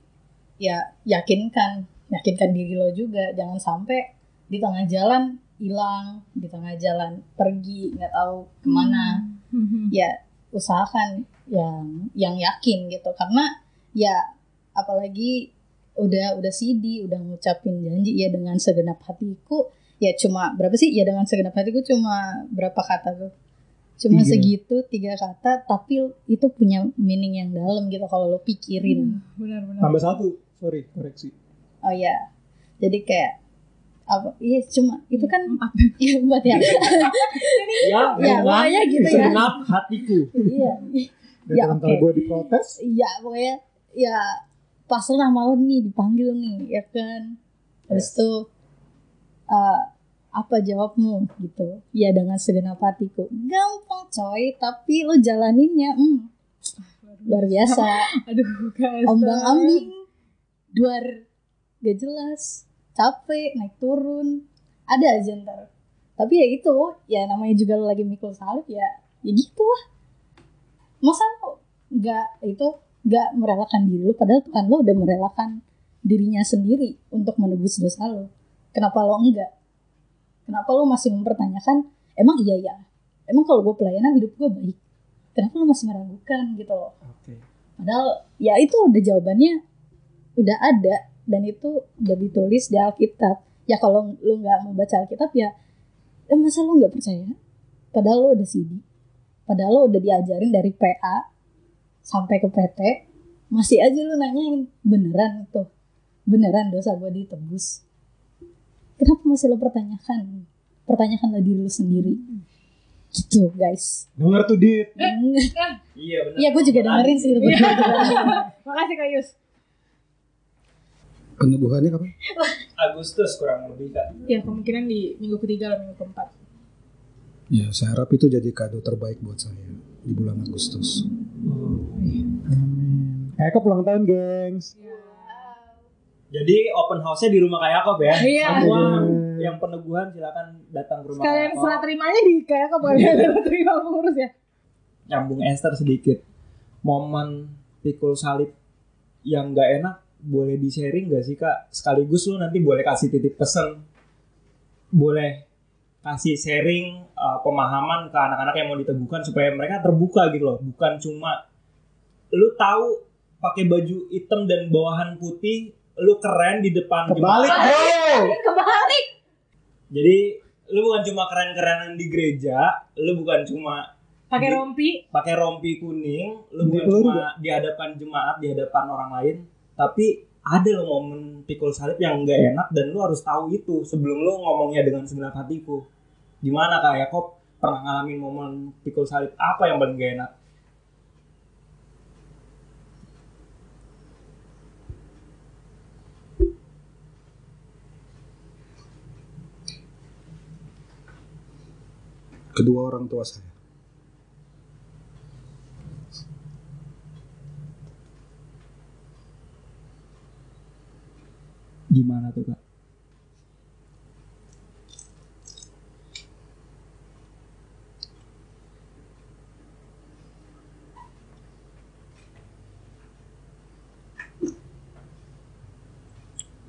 ya yakinkan yakinkan diri lo juga jangan sampai di tengah jalan hilang di tengah jalan pergi nggak tahu ke mana Mhm. ya usahakan yang yang yakin gitu karena ya apalagi udah udah CD udah ngucapin janji ya dengan segenap hatiku ya cuma berapa sih ya dengan segenap hatiku cuma berapa kata tuh cuma Tiga. segitu tiga kata tapi itu punya meaning yang dalam gitu kalau lo pikirin Benar-benar. Tambah satu, sorry koreksi. Oh ya, jadi kayak apa? Iya cuma itu kan Empat. *laughs* iya empat ya. ya *laughs* ya pokoknya gitu ya. segenap hatiku Iya, Dan Ya, antara oke. gue diprotes, iya pokoknya ya pas lah malu nih dipanggil nih ya kan. Habis itu eh, apa jawabmu gitu? Ya dengan segenap hatiku. Gampang coy, tapi lo jalaninnya hmm, luar biasa. *laughs* Aduh ombang ambing duar gak jelas capek naik turun ada aja ntar tapi ya itu ya namanya juga lo lagi mikul salib ya ya gitu lah masa lo nggak itu nggak merelakan diri lo padahal Tuhan lo udah merelakan dirinya sendiri untuk menebus dosa lo kenapa lo enggak? Kenapa lo masih mempertanyakan emang iya ya emang kalau gue pelayanan hidup gue baik? Kenapa lo masih meragukan? Gitu loh. Oke. padahal ya itu udah jawabannya udah ada dan itu udah ditulis di Alkitab. Ya kalau lu nggak mau baca Alkitab ya eh masa lu nggak percaya? Padahal lu udah CD padahal lu udah diajarin dari PA sampai ke PT masih aja lu nanyain beneran tuh beneran dosa gue ditebus kenapa masih lo pertanyakan pertanyakanlah diri lu sendiri gitu guys Denger tuh dit. Iya benar. Iya gue juga dengerin sih dengerin. *laughs* Makasih Kak Yus. Peneguhannya kapan? Agustus kurang lebih kak. Ya kemungkinan di minggu ketiga atau minggu keempat. Ya, saya harap itu jadi kado terbaik buat saya di bulan Agustus. Amin. Kayak ulang tahun, gengs. Jadi open house-nya di rumah Kak Yakob ya. Iya. Semua Iya. yang peneguhan silakan datang ke rumah Sekalian Kak serah Yakob. terimanya di kayak apa serah terima pengurus ya. Nyambung Esther sedikit. Momen pikul salib yang nggak enak boleh di sharing gak sih kak? Sekaligus lu nanti boleh kasih titip pesen, boleh kasih sharing uh, pemahaman ke anak-anak yang mau diteguhkan supaya mereka terbuka gitu loh, bukan cuma lu tahu pakai baju hitam dan bawahan putih, lu keren di depan Kebalik, jemaat. bro. Kebalik. Jadi lu bukan cuma keren-kerenan di gereja, lu bukan cuma Pakai rompi. pakai rompi kuning, lu Di bukan cuma di hadapan jemaat, di hadapan orang lain, tapi ada lo momen pikul salib yang nggak enak dan lu harus tahu itu sebelum lu ngomongnya dengan segenap hatiku. Gimana kak Yakob pernah ngalamin momen pikul salib apa yang paling gak enak? Kedua orang tua saya. Gimana tuh kak?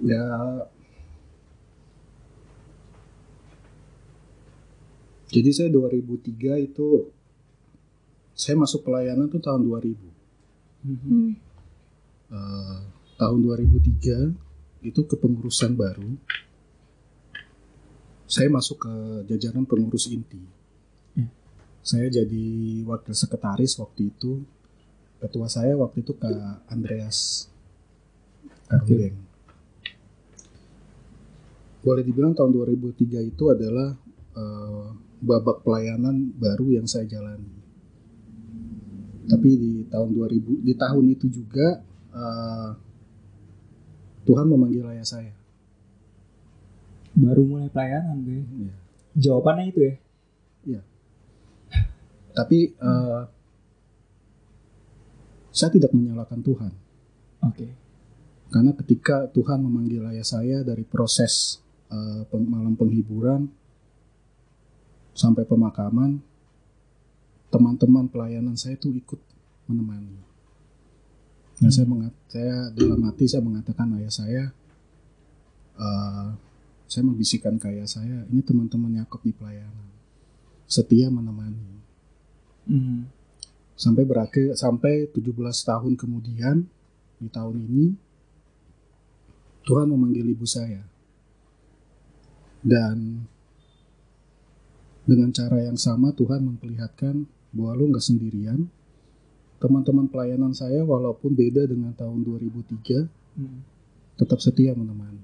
Ya Jadi saya 2003 itu saya masuk pelayanan tuh tahun 2000. Hmm. Eh, tahun 2003 itu kepengurusan baru. Saya masuk ke jajaran pengurus inti. Hmm. Saya jadi wakil sekretaris waktu itu. Ketua saya waktu itu Kak Andreas Karudeng. Boleh dibilang tahun 2003 itu adalah eh, babak pelayanan baru yang saya jalani. Tapi di tahun 2000 di tahun itu juga eh, Tuhan memanggil ayah saya. Baru mulai pelayanan gue. Ya. Jawabannya itu ya? Tapi eh, saya tidak menyalahkan Tuhan. Oke. Karena ketika Tuhan memanggil ayah saya dari proses peng- malam penghiburan sampai pemakaman, teman-teman pelayanan saya itu ikut menemani. Nah, saya mengat, saya dalam hati saya mengatakan ayah saya, eh, saya membisikkan ke ayah saya, ini teman-teman Yakob di pelayanan, setia menemani. Hmm. Sampai berakhir sampai 17 tahun kemudian di tahun ini Tuhan memanggil ibu saya. Dan dengan cara yang sama Tuhan memperlihatkan bahwa lu nggak sendirian. Teman-teman pelayanan saya walaupun beda dengan tahun 2003 Hmm. tetap setia menemani.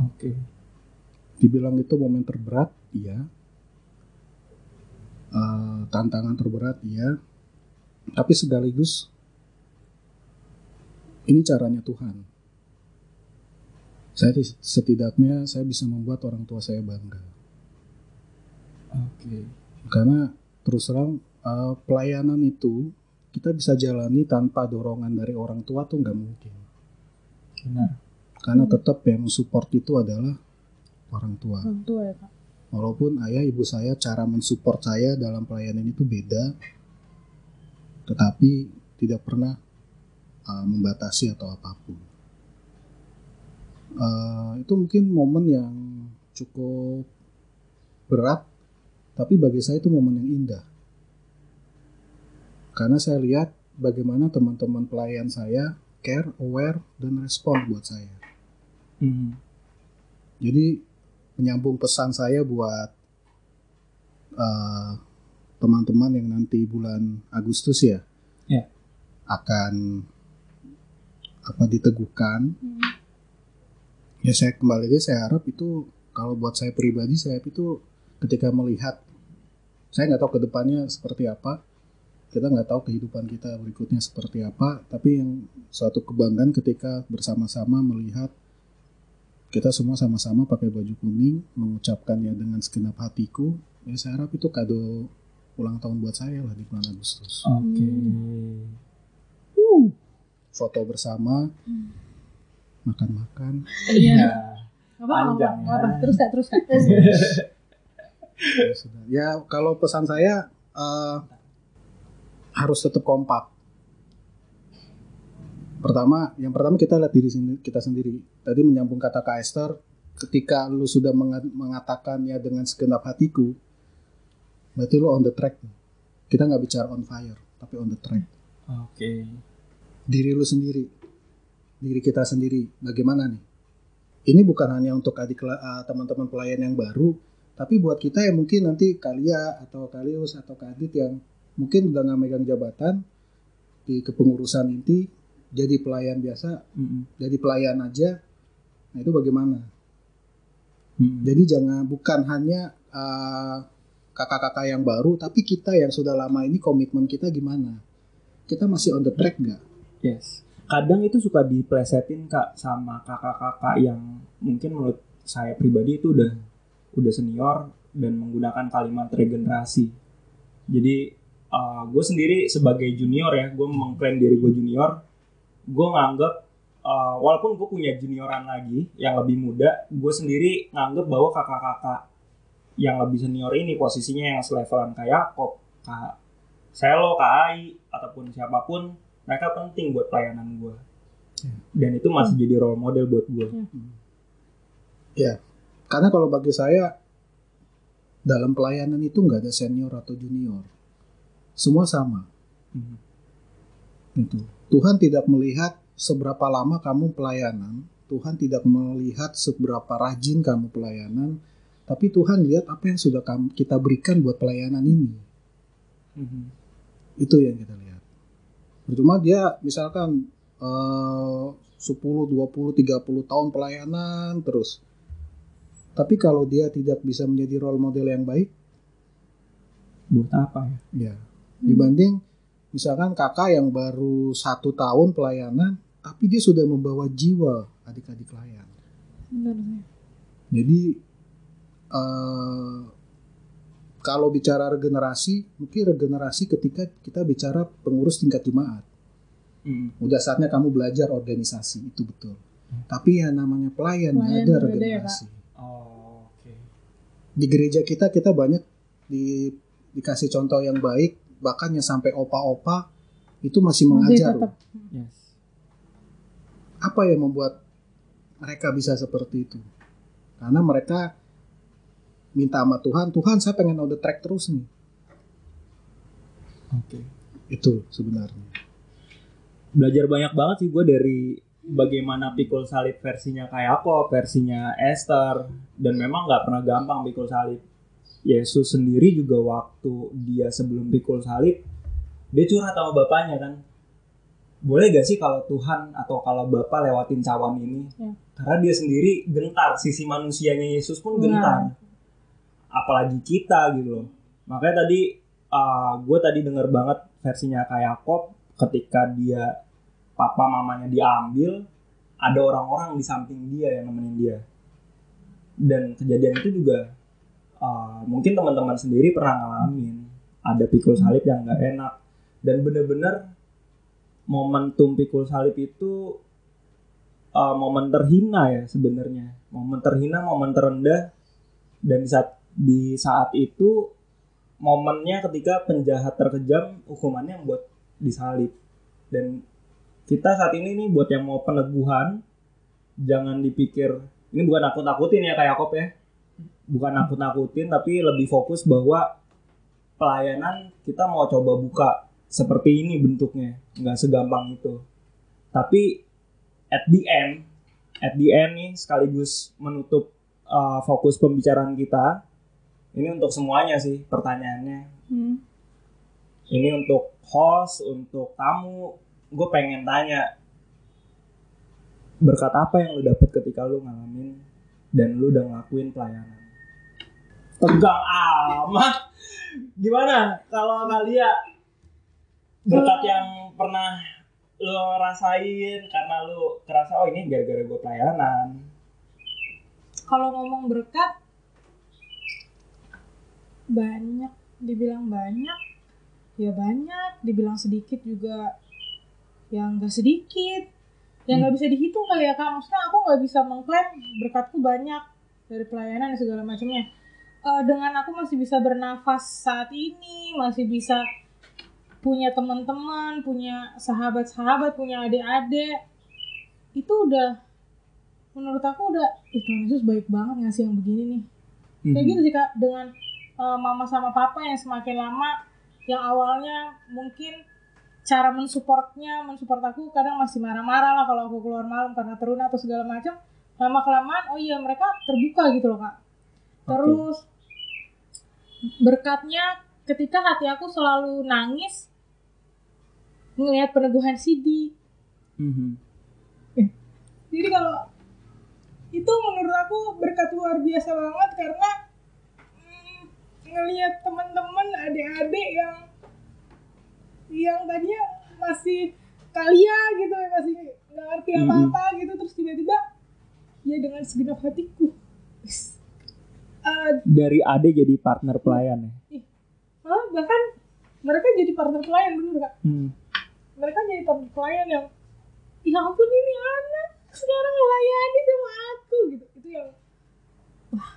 Oke. Dibilang itu momen terberat, iya. Eh, tantangan terberat, iya. Tapi sekaligus ini caranya Tuhan. Saya setidaknya saya bisa membuat orang tua saya bangga. Oke. Karena terus terang eh, pelayanan itu kita bisa jalani tanpa dorongan dari orang tua tuh nggak mungkin. Benar. Karena tetap yang support itu adalah orang tua. Orang tua ya kak. Walaupun ayah ibu saya cara mensupport saya dalam pelayanan itu beda, tetapi tidak pernah uh, membatasi atau apa pun. Uh, itu mungkin momen yang cukup berat, tapi bagi saya itu momen yang indah. Karena saya lihat bagaimana teman-teman pelayan saya care, aware, dan respon buat saya. Hmm. Jadi menyambung pesan saya buat eh, teman-teman yang nanti bulan Agustus ya, Ya. akan apa diteguhkan. Ya saya kembali lagi saya harap itu kalau buat saya pribadi saya harap itu ketika melihat saya nggak tahu ke depannya seperti apa. Kita nggak tahu kehidupan kita berikutnya seperti apa. Tapi yang suatu kebanggaan ketika bersama-sama melihat kita semua sama-sama pakai baju kuning mengucapkannya dengan segenap hatiku ya saya harap itu kado ulang tahun buat saya lah di bulan Agustus. Oke. foto bersama makan-makan. Iya. Ya. Apa apa terus kak terus kak. *laughs* ya, ya kalau pesan saya eh, harus tetap kompak. Pertama yang pertama kita lihat diri sendiri kita sendiri. Tadi menyambung kata Kak Esther ketika lu sudah menga- mengatakannya dengan segenap hatiku berarti lu on the track. Kita nggak bicara on fire tapi on the track. Oke. diri lu sendiri diri kita sendiri bagaimana nih? Ini bukan hanya untuk adik eh, teman-teman pelayan yang baru tapi buat kita yang mungkin nanti Kalia atau Kalius atau Kadit yang mungkin udah nggak megang jabatan di kepengurusan inti jadi pelayan biasa Mm-mm. jadi pelayan aja nah itu bagaimana Mm-mm. jadi jangan bukan hanya eh, kakak-kakak yang baru tapi kita yang sudah lama ini komitmen kita gimana kita masih on the track nggak Yes. Kadang itu suka diplesetin kak sama kakak-kakak yang mungkin menurut saya pribadi itu udah udah senior dan menggunakan kalimat regenerasi. Jadi gue sendiri sebagai junior ya, gue mengklaim diri gue junior. Gue nganggep uh, walaupun gue punya junioran lagi yang lebih muda, gue sendiri nganggep bahwa kakak-kakak yang lebih senior ini posisinya yang selevelan kayak Yakob, kak Selo, kak Ai, ataupun siapa pun mereka penting buat pelayanan gue dan itu masih jadi role model buat gue Karena kalau bagi saya dalam pelayanan itu nggak ada senior atau junior, semua sama. Mhm. Gitu. Tuhan tidak melihat seberapa lama kamu pelayanan, Tuhan tidak melihat seberapa rajin kamu pelayanan, tapi Tuhan lihat apa yang sudah kita berikan buat pelayanan ini. Mhm. Itu yang kita lihat. Percuma dia misalkan eh, 10, 20, 30 tahun pelayanan terus. Tapi kalau dia tidak bisa menjadi role model yang baik, buat apa ya ya dibanding misalkan kakak yang baru satu tahun pelayanan, tapi dia sudah membawa jiwa adik-adik layan. Benar. Jadi eh, kalau bicara regenerasi, mungkin regenerasi ketika kita bicara pengurus tingkat jemaat. Mhm. Udah saatnya kamu belajar organisasi, itu betul. Tapi yang namanya pelayan, Pelayan ada ya, regenerasi. Di gereja kita kita banyak di, dikasih contoh yang baik, bahkan yang sampai opa-opa itu masih Masih mengajar. tetap. loh. yes Apa yang membuat mereka bisa seperti itu? Karena mereka minta sama Tuhan, Tuhan saya pengen on the track terus nih. oke Itu sebenarnya. belajar banyak banget sih gue dari bagaimana pikul salib versinya kayak Yakob, versinya Esther dan memang nggak pernah gampang pikul salib. Yesus sendiri juga waktu dia sebelum pikul salib dia curhat sama bapaknya kan. Boleh gak sih kalau Tuhan atau kalau Bapak lewatin cawan ini? Ya. karena dia sendiri gentar sisi manusianya Yesus pun Nah. gentar apalagi kita gitu loh. Makanya tadi gue tadi denger banget versinya kayak Yakob ketika dia papa mamanya diambil ada orang-orang di samping dia yang nemenin dia. Dan kejadian itu juga uh, mungkin teman-teman sendiri pernah ngalamin. Ada pikul salib yang nggak enak. Dan bener-bener momentum pikul salib itu uh, momen terhina ya sebenarnya. Momen terhina momen terendah. Dan di saat di saat itu momennya ketika penjahat terkejam hukumannya buat disalib. Dan kita saat ini nih buat yang mau peneguhan jangan dipikir ini bukan nakut-nakutin ya kayak Yakob ya. Bukan nakut-nakutin tapi lebih fokus bahwa pelayanan kita mau coba buka seperti ini bentuknya. Nggak segampang itu. Tapi at the end at the end nih sekaligus menutup uh, fokus pembicaraan kita ini untuk semuanya sih pertanyaannya. Hmm. ini untuk host untuk tamu gue pengen tanya berkat apa yang lu dapet ketika lu ngalamin dan lu udah ngelakuin pelayanan? Tegang amat. Gimana kalau kalian berkat yang pernah lu rasain karena lu kerasa oh ini gara-gara gue pelayanan. Kalau ngomong berkat banyak, dibilang banyak, ya banyak, dibilang sedikit juga yang nggak sedikit, yang nggak bisa dihitung kali ya kak. Maksudnya aku nggak bisa mengklaim berkatku banyak dari pelayanan dan segala macamnya. Eh, dengan aku masih bisa bernafas saat ini, masih bisa punya teman-teman, punya sahabat-sahabat, punya adik-adik, itu udah menurut aku udah Tuhan Yesus baik banget ngasih yang begini nih kayak Mhm. gitu sih kak dengan uh, mama sama papa yang semakin lama yang awalnya mungkin cara mensupportnya mensupport aku kadang masih marah-marah lah kalau aku keluar malam karena teruna atau segala macam. Lama kelamaan oh iya mereka terbuka gitu loh kak. Terus berkatnya ketika hati aku selalu nangis ngelihat peneguhan CD Mhm. Jadi kalau itu menurut aku berkat luar biasa banget karena mm, ngelihat teman-teman adik-adik yang yang tadinya masih kalia gitu masih nggak ngerti Mm-mm. apa-apa gitu terus tiba-tiba ya dengan segenap hatiku Eh, dari ade jadi partner pelayan ya malah bahkan mereka jadi partner pelayan bener gak? Hmm. mereka jadi partner pelayan yang ya ampun ini anak sekarang melayani sama aku gitu itu yang wah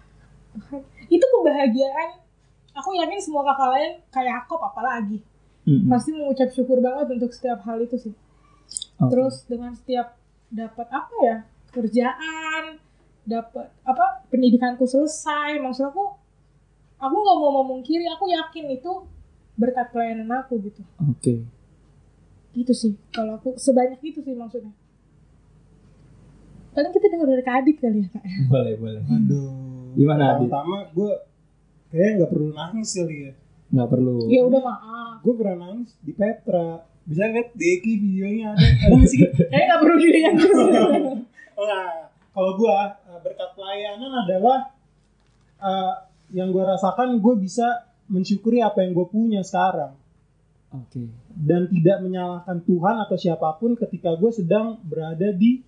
itu kebahagiaan aku yakin semua kakak lain kayak Yakob apalagi Mhm. pasti mengucap syukur banget untuk setiap hal itu sih Oke. terus dengan setiap dapat apa ya kerjaan dapat apa pendidikanku selesai maksud aku aku nggak mau memungkiri aku yakin itu berkat pelayanan aku gitu oke gitu sih kalau aku sebanyak itu sih maksudnya paling kita dengar dari Kak Adit kali ya kak boleh boleh Aduh. Gimana, Adit? Pertama gue kayaknya nggak perlu nangis kali ya. Nggak perlu ya udah maaf Gue pernah nangis di Petra. Bisa lihat Deki videonya ada. *laughs* Ada nggak sih? kayaknya nggak perlu Oh, *laughs* nah, kalau gue berkat pelayanan adalah eh, yang gue rasakan gue bisa mensyukuri apa yang gue punya sekarang oke dan tidak menyalahkan Tuhan atau siapa pun ketika gue sedang berada di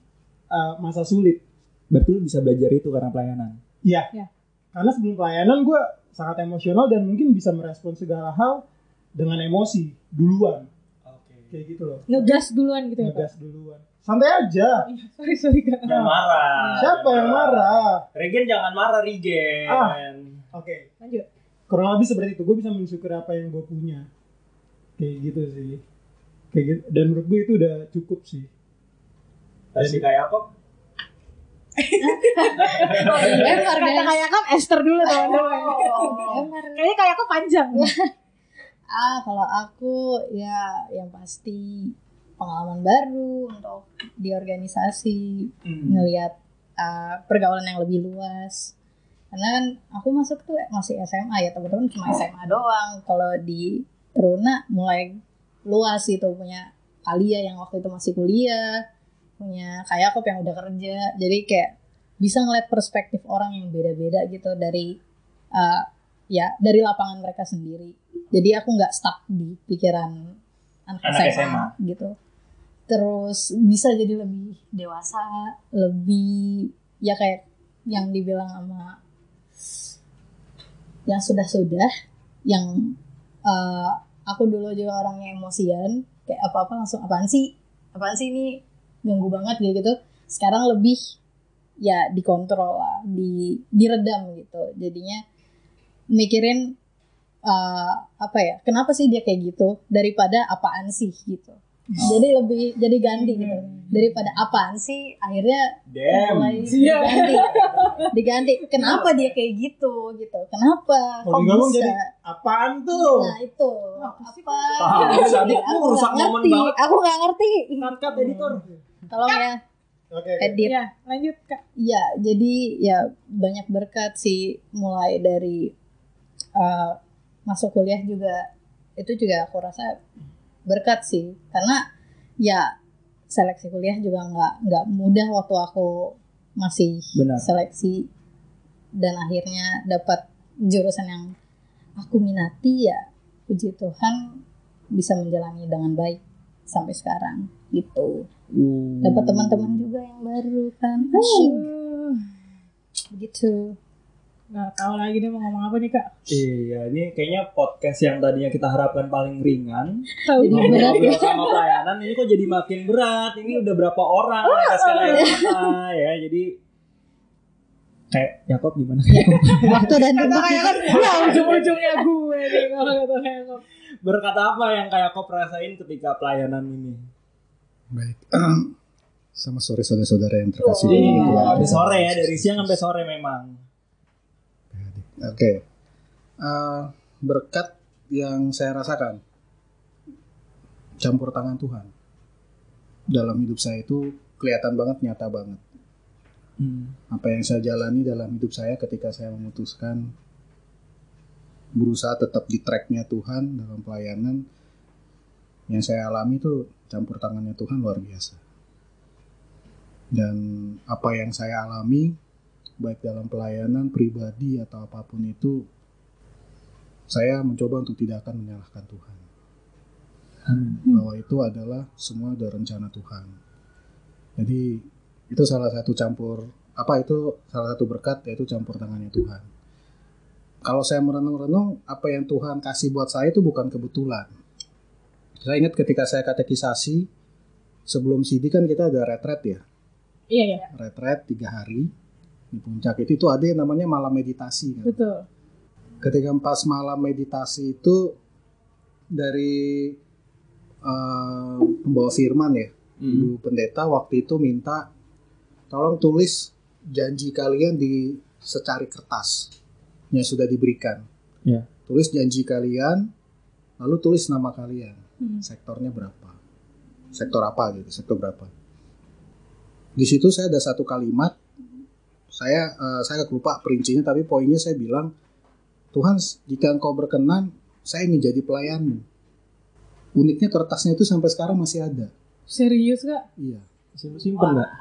eh, masa sulit. berarti lu bisa belajar itu karena pelayanan Iya. Ya. Karena sebelum pelayanan gue sangat emosional dan mungkin bisa merespon segala hal dengan emosi duluan oke kayak gitu loh. ngegas duluan gitu ya Ngegas duluan. Santai aja. Iya, sorry sorry kak jangan marah Siapa yang marah? Regen jangan marah Regen Ah. Oke. lanjut Kurang lebih seperti itu. Gue bisa mensyukuri apa yang gue punya. Kayak gitu sih. Kayak gitu. Dan menurut gue itu udah cukup sih. Versi kayak apa? Lempar kata guys. kayak Yakob Esther dulu teman-teman Lempar. kayaknya kayak aku panjang *laughs* Ah, kalau aku ya yang pasti pengalaman baru untuk di organisasi, Hmm. ngelihat uh, pergaulan yang lebih luas. Karena kan aku masuk tuh masih SMA ya, teman-teman cuma SMA doang. Kalau di Teruna mulai luas itu punya Kalia yang waktu itu masih kuliah, punya kayak Kayakop yang udah kerja. Jadi kayak bisa ngeliat perspektif orang yang beda-beda gitu dari uh, ya dari lapangan mereka sendiri. Jadi aku nggak stuck di pikiran anak, Anak SMA, SMA. gitu. Terus bisa jadi lebih dewasa, lebih ya kayak yang dibilang sama yang sudah-sudah, yang uh, aku dulu juga orangnya emosian, kayak apa-apa langsung apaan sih, apaan sih ini ganggu banget gitu gitu. Sekarang lebih ya dikontrol lah, di diredam gitu. Jadinya mikirin uh, apa ya kenapa sih dia kayak gitu daripada apaan sih gitu jadi lebih jadi ganti gitu daripada apaan sih akhirnya Damn. mulai *laughs* Iya. diganti diganti kenapa dia kayak gitu gitu kenapa Kalau kok bisa jadi apaan tuh? nah itu Apa Sadip Aku rusak nggak momen ngerti. banget. aku nggak ngerti Cut editor. tolong ya Oke. edit Iya, lanjut Kak. Ya, jadi ya banyak berkat sih mulai dari uh, masuk kuliah juga itu juga aku rasa berkat sih. Karena ya seleksi kuliah juga nggak nggak mudah waktu aku masih Benar. seleksi. Dan akhirnya dapat jurusan yang aku minati ya puji Tuhan bisa menjalani dengan baik sampai sekarang gitu. Dapat teman-teman juga yang baru kan. Asyik. Begitu nggak tahu lagi dia mau ngomong apa nih Kak. Iya, ini kayaknya podcast yang tadinya kita harapkan paling ringan. Tahu berat Ngobrol sama pelayanan ini kok jadi makin berat. Ini udah berapa orang meneteskan air mata ya. Jadi kayak Yakob gimana? waktu dan tempat Ya ujung-ujungnya gue nih kalau kata kayak Berkata apa yang kayak Yakob rasain ketika pelayanan ini? Baik. *clears throat* Sama sore saudara-saudara yang terkasih. Oh, iya. Sore ya, dari siang sampai sore memang. Oke. Eh, berkat yang saya rasakan campur tangan Tuhan dalam hidup saya itu kelihatan banget, nyata banget. Hmm. Apa yang saya jalani dalam hidup saya ketika saya memutuskan berusaha tetap di tracknya Tuhan dalam pelayanan yang saya alami itu campur tangannya Tuhan luar biasa. Dan apa yang saya alami baik dalam pelayanan pribadi atau apa pun itu saya mencoba untuk tidak akan menyalahkan Tuhan. Amin. bahwa itu adalah semua dari rencana Tuhan. Jadi itu salah satu campur apa itu salah satu berkat yaitu campur tangannya Tuhan. Kalau saya merenung-renung apa yang Tuhan kasih buat saya itu bukan kebetulan. Saya ingat ketika saya katekisasi sebelum CD kan kita ada retret ya? Iya ya, retret tiga hari di puncak itu itu ada yang namanya malam meditasi kan. betul. ketika pas malam meditasi itu dari eh, pembawa firman ya Hmm. ibu pendeta waktu itu minta tolong tulis janji kalian di secari kertas yang sudah diberikan Ya. tulis janji kalian lalu tulis nama kalian Hmm. sektornya berapa sektor apa gitu sektor berapa di situ saya ada satu kalimat saya eh, saya agak lupa perincinya tapi poinnya saya bilang Tuhan jika engkau berkenan saya ingin jadi pelayanmu uniknya kertasnya itu sampai sekarang masih ada Serius Kak? iya Sim- Simpen nggak?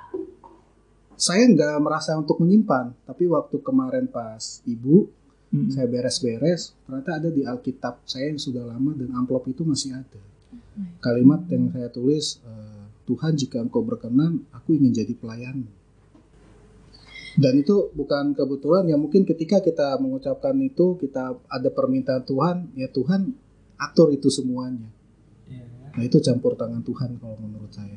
saya nggak merasa untuk menyimpan tapi waktu kemarin pas ibu Hmm. saya beres-beres ternyata ada di Alkitab saya yang sudah lama dan amplop itu masih ada kalimat yang saya tulis eh, Tuhan jika engkau berkenan aku ingin jadi pelayanmu dan itu bukan kebetulan ya mungkin ketika kita mengucapkan itu kita ada permintaan Tuhan ya Tuhan atur itu semuanya Iya. nah itu campur tangan Tuhan kalau menurut saya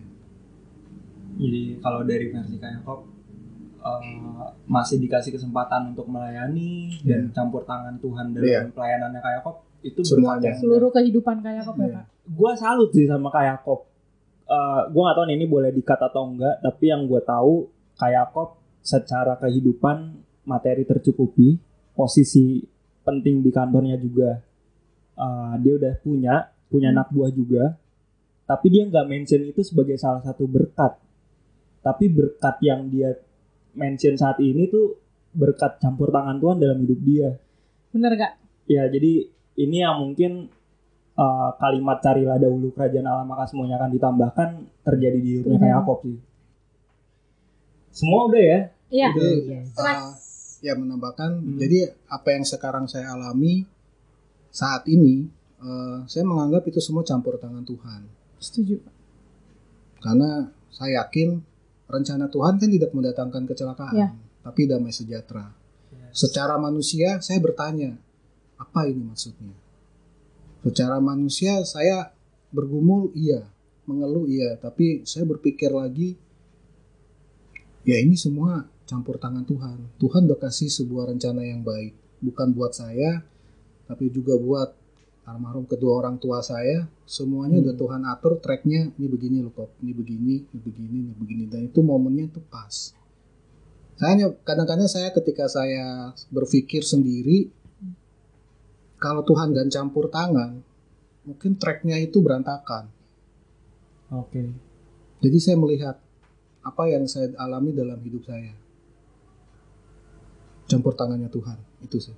Jadi kalau dari versi kayak Yakob eh, masih dikasih kesempatan untuk melayani dan campur tangan Tuhan dalam Iya. pelayanannya kayak Yakob itu Semuanya. Seluruh kehidupan kayak apa Iya. Kak? gue salut sih sama kayak Yakob. Eh, gue gak tahu nih ini boleh dikat atau enggak, tapi yang gue tahu kayak Yakob secara kehidupan materi tercukupi, posisi penting di kantornya juga eh, dia udah punya, punya anak buah juga, tapi dia nggak mention itu sebagai salah satu berkat. Tapi berkat yang dia mention saat ini tuh berkat campur tangan Tuhan dalam hidup dia. Bener Kak? Ya, jadi ini yang mungkin uh, kalimat carilah dahulu kerajaan Allah maka semuanya akan ditambahkan terjadi di hidupnya kayak Mhm. Yakob sih. Semua udah ya? Iya. Jadi, Yes. uh, ya menambahkan Hmm. jadi apa yang sekarang saya alami saat ini uh, saya menganggap itu semua campur tangan Tuhan Setuju karena saya yakin rencana Tuhan kan tidak mendatangkan kecelakaan Ya. tapi damai sejahtera secara manusia saya bertanya apa ini maksudnya secara manusia saya bergumul iya mengeluh iya tapi saya berpikir lagi ya ini semua campur tangan Tuhan. Tuhan udah kasih sebuah rencana yang baik. Bukan buat saya tapi juga buat almarhum kedua orang tua saya. Semuanya udah Tuhan atur tracknya ini begini loh kok ini begini ini begini ini begini. Dan itu momennya tuh pas. Saya hanya- kadang-kadang saya ketika saya berpikir sendiri kalau Tuhan gak campur tangan mungkin tracknya itu berantakan. Oke. jadi saya melihat apa yang saya alami dalam hidup saya campur tangannya Tuhan itu sih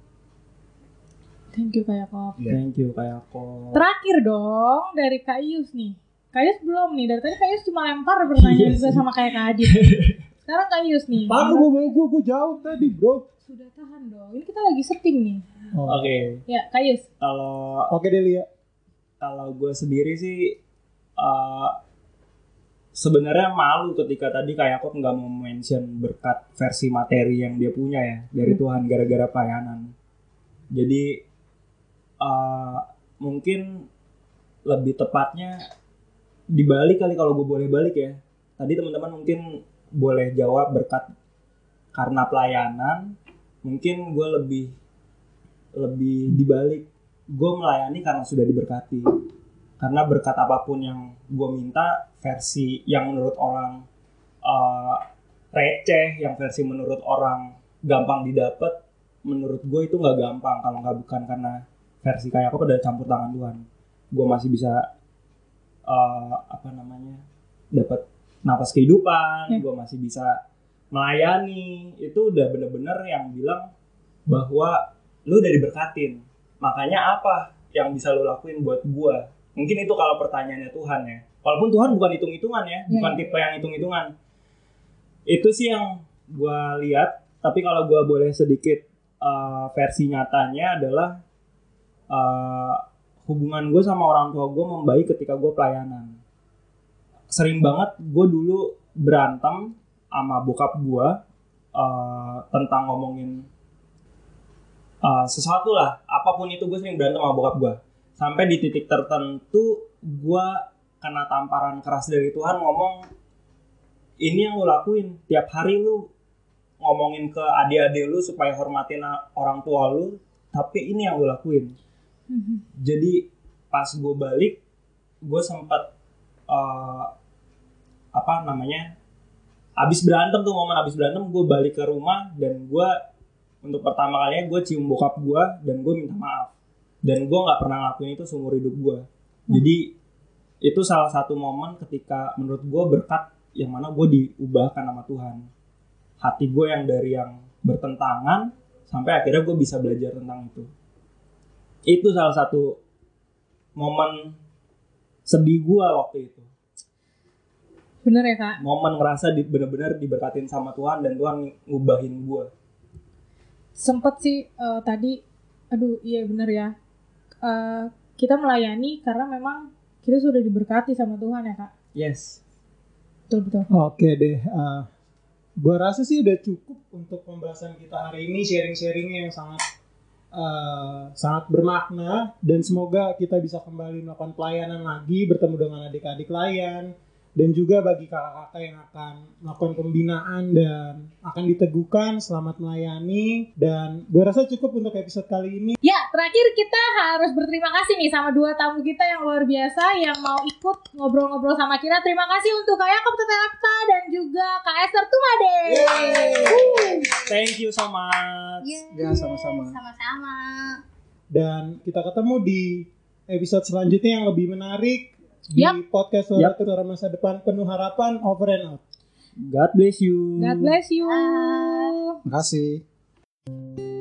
Thank you Kak Yakob. Iya. Thank you kayak kok. Terakhir dong dari Kak Ius nih. Kak Ius belum nih. Dari tadi Kak Ius cuma lempar pertanyaan Iya juga sih. sama kayak Kak Adit. *laughs* Sekarang Kak Ius nih. Tahan gue gue gue jawab tadi bro. Sudah tahan dong. Ini kita lagi setting nih. Oh. Oke. Ya Kak Ius. Kalau Oke Delia. kalau gue sendiri sih eh, sebenarnya malu ketika tadi kayak aku nggak mau mention berkat versi materi yang dia punya ya dari Tuhan gara-gara pelayanan. Jadi eh, mungkin lebih tepatnya dibalik kali kalau gue boleh balik ya. Tadi teman-teman mungkin boleh jawab berkat karena pelayanan. Mungkin gue lebih lebih dibalik gue melayani karena sudah diberkati karena berkat apa pun yang gue minta versi yang menurut orang eh, receh yang versi menurut orang gampang didapat menurut gue itu nggak gampang kalau nggak bukan karena versi kayak aku pada campur tangan Tuhan. Gue masih bisa eh, apa namanya dapat napas kehidupan Hmm. gue masih bisa melayani. Itu udah bener-bener yang bilang bahwa lu udah diberkatin. Makanya apa yang bisa lu lakuin buat gua mungkin itu kalau pertanyaannya Tuhan ya. Walaupun Tuhan bukan hitung-hitungan ya bukan Ya. tipe yang hitung-hitungan. Itu sih yang gua lihat tapi kalau gua boleh sedikit uh, versi nyatanya adalah uh, hubungan gue sama orang tua gue membaik ketika gue pelayanan. Sering banget gue dulu berantem sama bokap gue uh, tentang ngomongin uh, sesuatu lah. Apa pun itu gue sering berantem sama bokap gue sampai di titik tertentu gue kena tamparan keras dari Tuhan ngomong ini yang lu lakuin. Tiap hari lu ngomongin ke adik-adik lu supaya hormatin orang tua lu tapi ini yang lu lakuin. Jadi pas gue balik gue sempat eh, apa namanya abis berantem tuh momen abis berantem gue balik ke rumah dan gue untuk pertama kalinya gue cium bokap gue dan gue minta maaf dan gue nggak pernah ngelakuin itu seumur hidup gue jadi itu salah satu momen ketika menurut gue berkat yang mana gue diubahkan sama Tuhan. Hati gue yang dari yang bertentangan sampai akhirnya gue bisa belajar tentang itu. Itu salah satu momen sedih gue waktu itu. Bener ya Kak? momen ngerasa di, bener-bener diberkatin sama Tuhan dan Tuhan ngubahin gue Sempet sih eh, tadi, aduh iya bener ya. Eh, kita melayani karena memang kita sudah diberkati sama Tuhan ya Kak. yes Betul betul. Oke deh. eh, gua rasa sih udah cukup untuk pembahasan kita hari ini sharing-sharingnya yang sangat eh, sangat bermakna dan semoga kita bisa kembali melakukan pelayanan lagi bertemu dengan adik-adik layan dan juga bagi kakak-kakak yang akan melakukan pembinaan dan akan diteguhkan selamat melayani dan gue rasa cukup untuk episode kali ini Ya, terakhir kita harus berterima kasih nih sama dua tamu kita yang luar biasa yang mau ikut ngobrol-ngobrol sama kita. Terima kasih untuk Kak Yakob Tetelapta dan juga Kak Esther Tumade. thank you so much Ya, sama-sama. Sama-sama. dan kita ketemu di episode selanjutnya yang lebih menarik di Yap. podcast Suara Suara Masa Depan penuh harapan over and out. God bless you God bless you. Bye. Makasih.